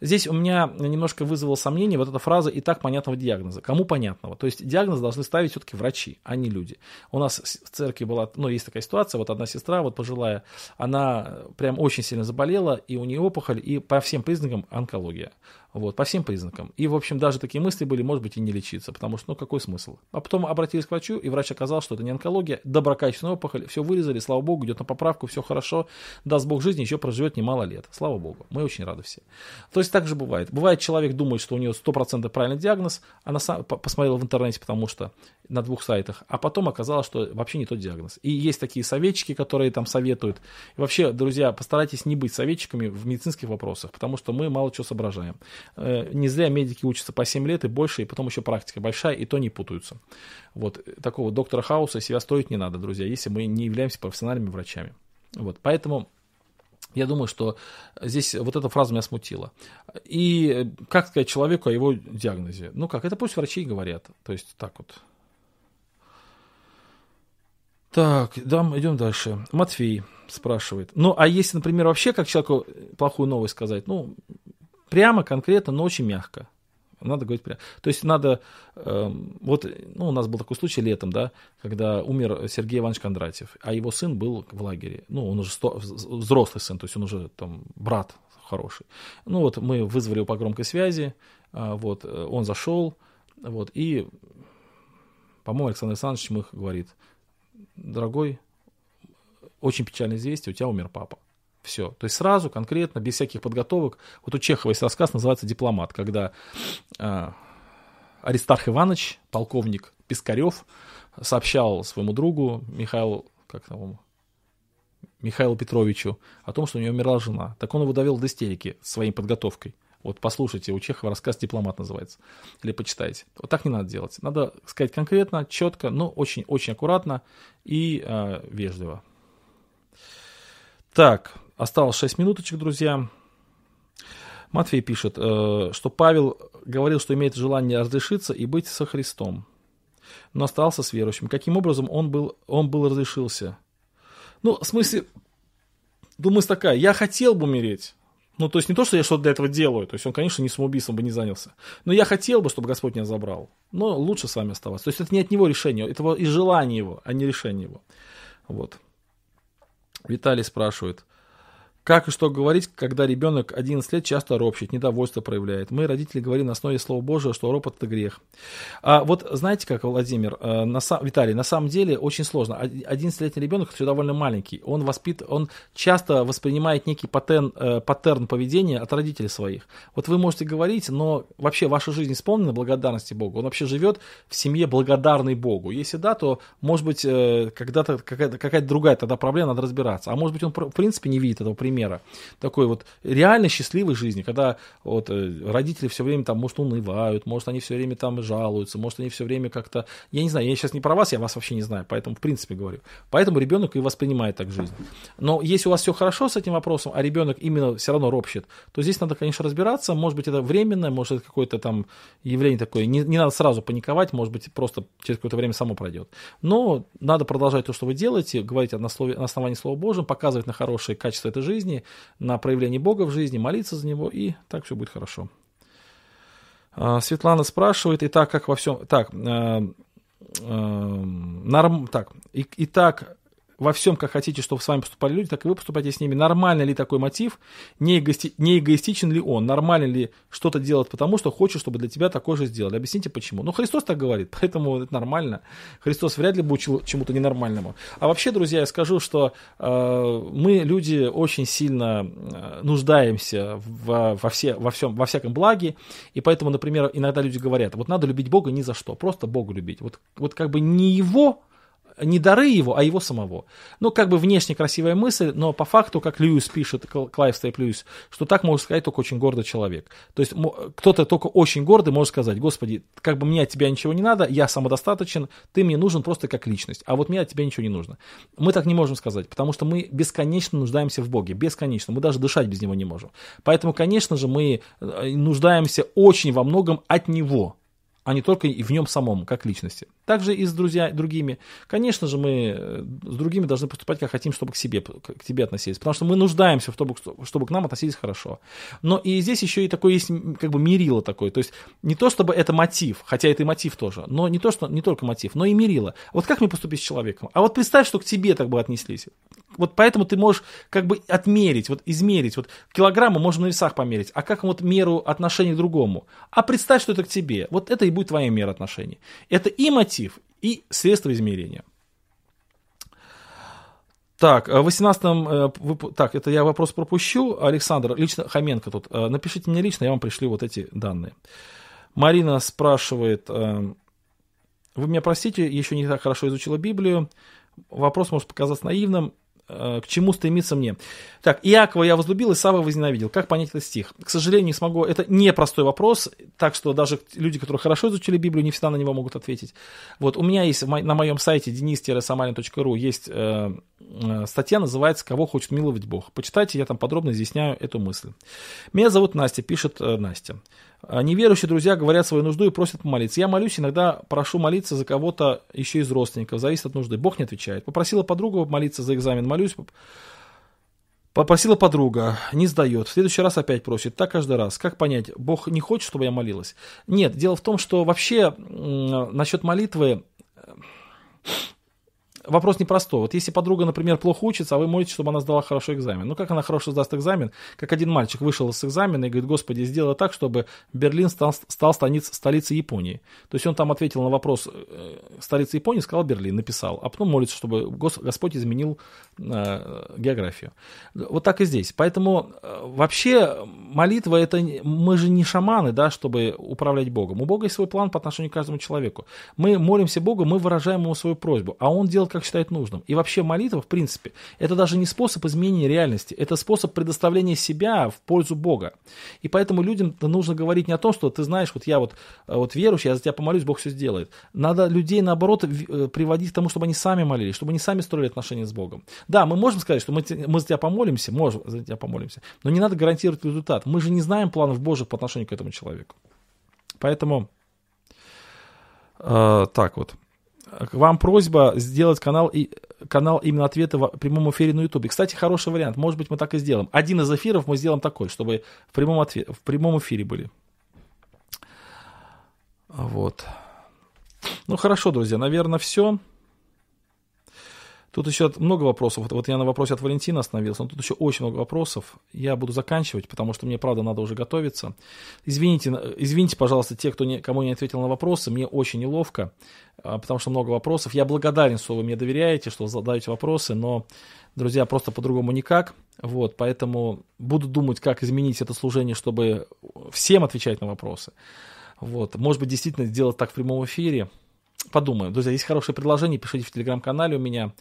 Здесь у меня немножко вызвало сомнение вот эта фраза «и так понятного диагноза». Кому понятного? То есть диагноз должны ставить все-таки врачи, а не люди. У нас в церкви была, ну, есть такая ситуация, вот одна сестра, вот пожилая, она прям очень сильно заболела, и у нее опухоль, и по всем признакам онкология. Вот, по всем признакам. И, в общем, даже такие мысли были, может быть, и не лечиться, потому что, ну, какой смысл? А потом обратились к врачу, и врач оказал, что это не онкология, доброкачественная опухоль, все вырезали, слава богу, идет на поправку, все хорошо, даст бог жизни, еще проживет немало лет. Слава богу, мы очень рады все. То есть так же бывает. Бывает, человек думает, что у него 100% правильный диагноз, она сам, посмотрела в интернете, потому что на двух сайтах, а потом оказалось, что вообще не тот диагноз. И есть такие советчики, которые там советуют. И вообще, друзья, постарайтесь не быть советчиками в медицинских вопросах, потому что мы мало чего соображаем. Э, не зря медики учатся по 7 лет и больше, и потом еще практика большая, и то не путаются. Вот такого доктора Хауса себя строить не надо, друзья, если мы не являемся профессиональными врачами. Вот, поэтому я думаю, что здесь вот эта фраза меня смутила. И как сказать человеку о его диагнозе? Ну как, это пусть врачи говорят. То есть так вот. Так, да, идем дальше. Матфей спрашивает. Ну, а если, например, вообще как человеку плохую новость сказать? Ну, прямо, конкретно, но очень мягко. Надо говорить прямо. То есть надо, э, вот, ну, у нас был такой случай летом, да, когда умер Сергей Иванович Кондратьев, а его сын был в лагере. Ну, он уже сто, взрослый сын, то есть он уже там брат хороший. Ну, вот мы вызвали его по громкой связи, э, вот, он зашел, вот, и, по-моему, Александр Александрович Мых говорит, дорогой, очень печальное известие, у тебя умер папа. Все. То есть сразу, конкретно, без всяких подготовок. Вот у Чехова есть рассказ, называется «Дипломат», когда э, Аристарх Иванович, полковник Пискарев, сообщал своему другу Михаилу, как там, Михаилу Петровичу о том, что у него умерла жена. Так он его довел до истерики своей подготовкой. Вот послушайте, у Чехова рассказ «Дипломат» называется. Или почитайте. Вот так не надо делать. Надо сказать конкретно, четко, но очень-очень аккуратно и э, вежливо. Так, Осталось 6 минуточек, друзья. Матфей пишет, э, что Павел говорил, что имеет желание разрешиться и быть со Христом, но остался с верующим. Каким образом он был, он был разрешился? Ну, в смысле, думаю, такая, я хотел бы умереть, Ну, то есть не то, что я что-то для этого делаю, то есть он, конечно, не самоубийством бы не занялся. Но я хотел бы, чтобы Господь меня забрал. Но лучше с вами оставаться. То есть это не от него решение, это и желание его, а не решение его. Вот. Виталий спрашивает. Как и что говорить, когда ребенок 11 лет часто ропщет, недовольство проявляет? Мы, родители, говорим на основе Слова Божьего, что ропот – это грех. А вот знаете как, Владимир, э, на, Виталий, на самом деле очень сложно. 11-летний ребенок все довольно маленький. Он, воспит, он часто воспринимает некий паттерн, э, паттерн поведения от родителей своих. Вот вы можете говорить, но вообще ваша жизнь исполнена благодарности Богу. Он вообще живет в семье благодарной Богу. Если да, то, может быть, э, когда-то какая-то, какая-то другая тогда проблема, надо разбираться. А может быть, он в принципе не видит этого примера примера такой вот реально счастливой жизни, когда вот э, родители все время там, может, унывают, может, они все время там жалуются, может, они все время как-то, я не знаю, я сейчас не про вас, я вас вообще не знаю, поэтому в принципе говорю. Поэтому ребенок и воспринимает так жизнь. Но если у вас все хорошо с этим вопросом, а ребенок именно все равно ропщет, то здесь надо, конечно, разбираться, может быть, это временное, может, это какое-то там явление такое, не, не надо сразу паниковать, может быть, просто через какое-то время само пройдет. Но надо продолжать то, что вы делаете, говорить на, слове, на основании Слова Божьего, показывать на хорошие качества этой жизни, жизни, на проявление Бога в жизни, молиться за него, и так все будет хорошо. А, Светлана спрашивает, и так как во всем... Так, э, э, норм, так, и, и так во всем, как хотите, чтобы с вами поступали люди, так и вы поступайте с ними. Нормально ли такой мотив? Не, эгоисти, не эгоистичен ли он? Нормально ли что-то делать потому, что хочешь, чтобы для тебя такое же сделали? Объясните почему. Ну, Христос так говорит, поэтому это нормально. Христос вряд ли бы учил чему-то ненормальному. А вообще, друзья, я скажу, что э, мы, люди, очень сильно э, нуждаемся в, во, все, во, всем, во всяком благе, и поэтому, например, иногда люди говорят, вот надо любить Бога ни за что, просто Бога любить. Вот, вот как бы не его не дары его, а его самого. Ну, как бы внешне красивая мысль, но по факту, как Льюис пишет, Клайв Стейплз Льюис, что так может сказать только очень гордый человек. То есть кто-то только очень гордый может сказать, Господи, как бы мне от тебя ничего не надо, я самодостаточен, ты мне нужен просто как личность, а вот мне от тебя ничего не нужно. Мы так не можем сказать, потому что мы бесконечно нуждаемся в Боге, бесконечно, мы даже дышать без Него не можем. Поэтому, конечно же, мы э, нуждаемся очень во многом от Него, а не только и в нем самом, как личности. Также и с друзья, другими. Конечно же, мы э, с другими должны поступать, как хотим, чтобы к себе, к тебе относились. Потому что мы нуждаемся в том, чтобы к нам относились хорошо. Но и здесь еще и такое есть, как бы мерило такое. То есть не то, чтобы это мотив, хотя это и мотив тоже, но не то, что не только мотив, но и мерило. Вот как мне поступить с человеком? А вот представь, что к тебе так бы отнеслись. Вот поэтому ты можешь как бы отмерить, вот измерить. Вот килограммы можно на весах померить, а как вот меру отношений к другому? А представь, что это к тебе. Вот это и будет твоя мера отношений. Это и мотив, и средство измерения. Так, в 18 э, так, это я вопрос пропущу. Александр, лично Хоменко тут. Э, напишите мне лично, я вам пришлю вот эти данные. Марина спрашивает, э, вы меня простите, еще не так хорошо изучила Библию. Вопрос может показаться наивным. Э, к чему стремиться мне. Так, Иакова я возлюбил, Исава возненавидел. Как понять этот стих? К сожалению, не смогу. Это непростой вопрос, так что даже люди, которые хорошо изучили Библию, не всегда на него могут ответить. Вот, у меня есть на моем сайте denis-samarin.ru есть э, э, статья, называется «Кого хочет миловать Бог». Почитайте, я там подробно изъясняю эту мысль. Меня зовут Настя, пишет э, Настя. А неверующие друзья говорят свою нужду и просят помолиться. Я молюсь, иногда прошу молиться за кого-то еще из родственников, зависит от нужды. Бог не отвечает. Попросила подругу молиться за экзамен, молюсь. Попросила подруга, не сдает. В следующий раз опять просит. Так каждый раз. Как понять, Бог не хочет, чтобы я молилась? Нет, дело в том, что вообще насчет молитвы вопрос непростой. Вот если подруга, например, плохо учится, а вы молитесь, чтобы она сдала хороший экзамен. Ну, как она хорошо сдаст экзамен? Как один мальчик вышел с экзамена и говорит, Господи, сделай так, чтобы Берлин стал, стал столиц, столицей Японии. То есть он там ответил на вопрос э, столицы Японии, сказал Берлин, написал. А потом молится, чтобы Господь изменил э, географию. Вот так и здесь. Поэтому э, вообще молитва это... Мы же не шаманы, да, чтобы управлять Богом. У Бога есть свой план по отношению к каждому человеку. Мы молимся Богу, мы выражаем ему свою просьбу. А он делает, как считает нужным. И вообще молитва, в принципе, это даже не способ изменения реальности, это способ предоставления себя в пользу Бога. И поэтому людям нужно говорить не о том, что ты знаешь, вот я вот, э, вот верующий, я за тебя помолюсь, Бог все сделает. Надо людей, наоборот, э, приводить к тому, чтобы они сами молились, чтобы они сами строили отношения с Богом. Да, мы можем сказать, что мы, мы за тебя помолимся, можем за тебя помолимся, но не надо гарантировать результат. Мы же не знаем планов Божьих по отношению к этому человеку. Поэтому э, так вот. К вам просьба сделать канал, и, канал именно ответы в прямом эфире на YouTube. Кстати, хороший вариант. Может быть, мы так и сделаем. Один из эфиров мы сделаем такой, чтобы в прямом, ответ, в прямом эфире были. Вот. Ну, хорошо, друзья, наверное, все. Тут еще много вопросов. Вот, я на вопросе от Валентина остановился, но тут еще очень много вопросов. Я буду заканчивать, потому что мне, правда, надо уже готовиться. Извините, извините, пожалуйста, те, кто не, кому не ответил на вопросы. Мне очень неловко, а, потому что много вопросов. Я благодарен, что вы мне доверяете, что задаете вопросы, но, друзья, просто по-другому никак. Вот, поэтому буду думать, как изменить это служение, чтобы всем отвечать на вопросы. Вот, может быть, действительно сделать так в прямом эфире подумаем. Друзья, есть хорошее предложение, пишите в телеграм-канале у меня.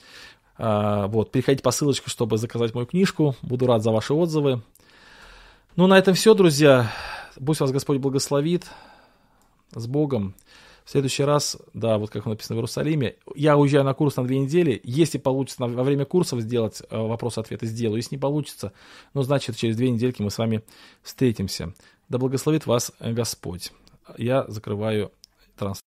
А, вот, переходите по ссылочке, чтобы заказать мою книжку. Буду рад за ваши отзывы. Ну, на этом все, друзья. Пусть вас Господь благословит. С Богом. В следующий раз, да, вот как написано в Иерусалиме, я уезжаю на курс на две недели. Если получится во время курсов сделать э, вопрос-ответы, сделаю. Если не получится, ну, значит, через две недельки мы с вами встретимся. Да благословит вас Господь. Я закрываю трансляцию.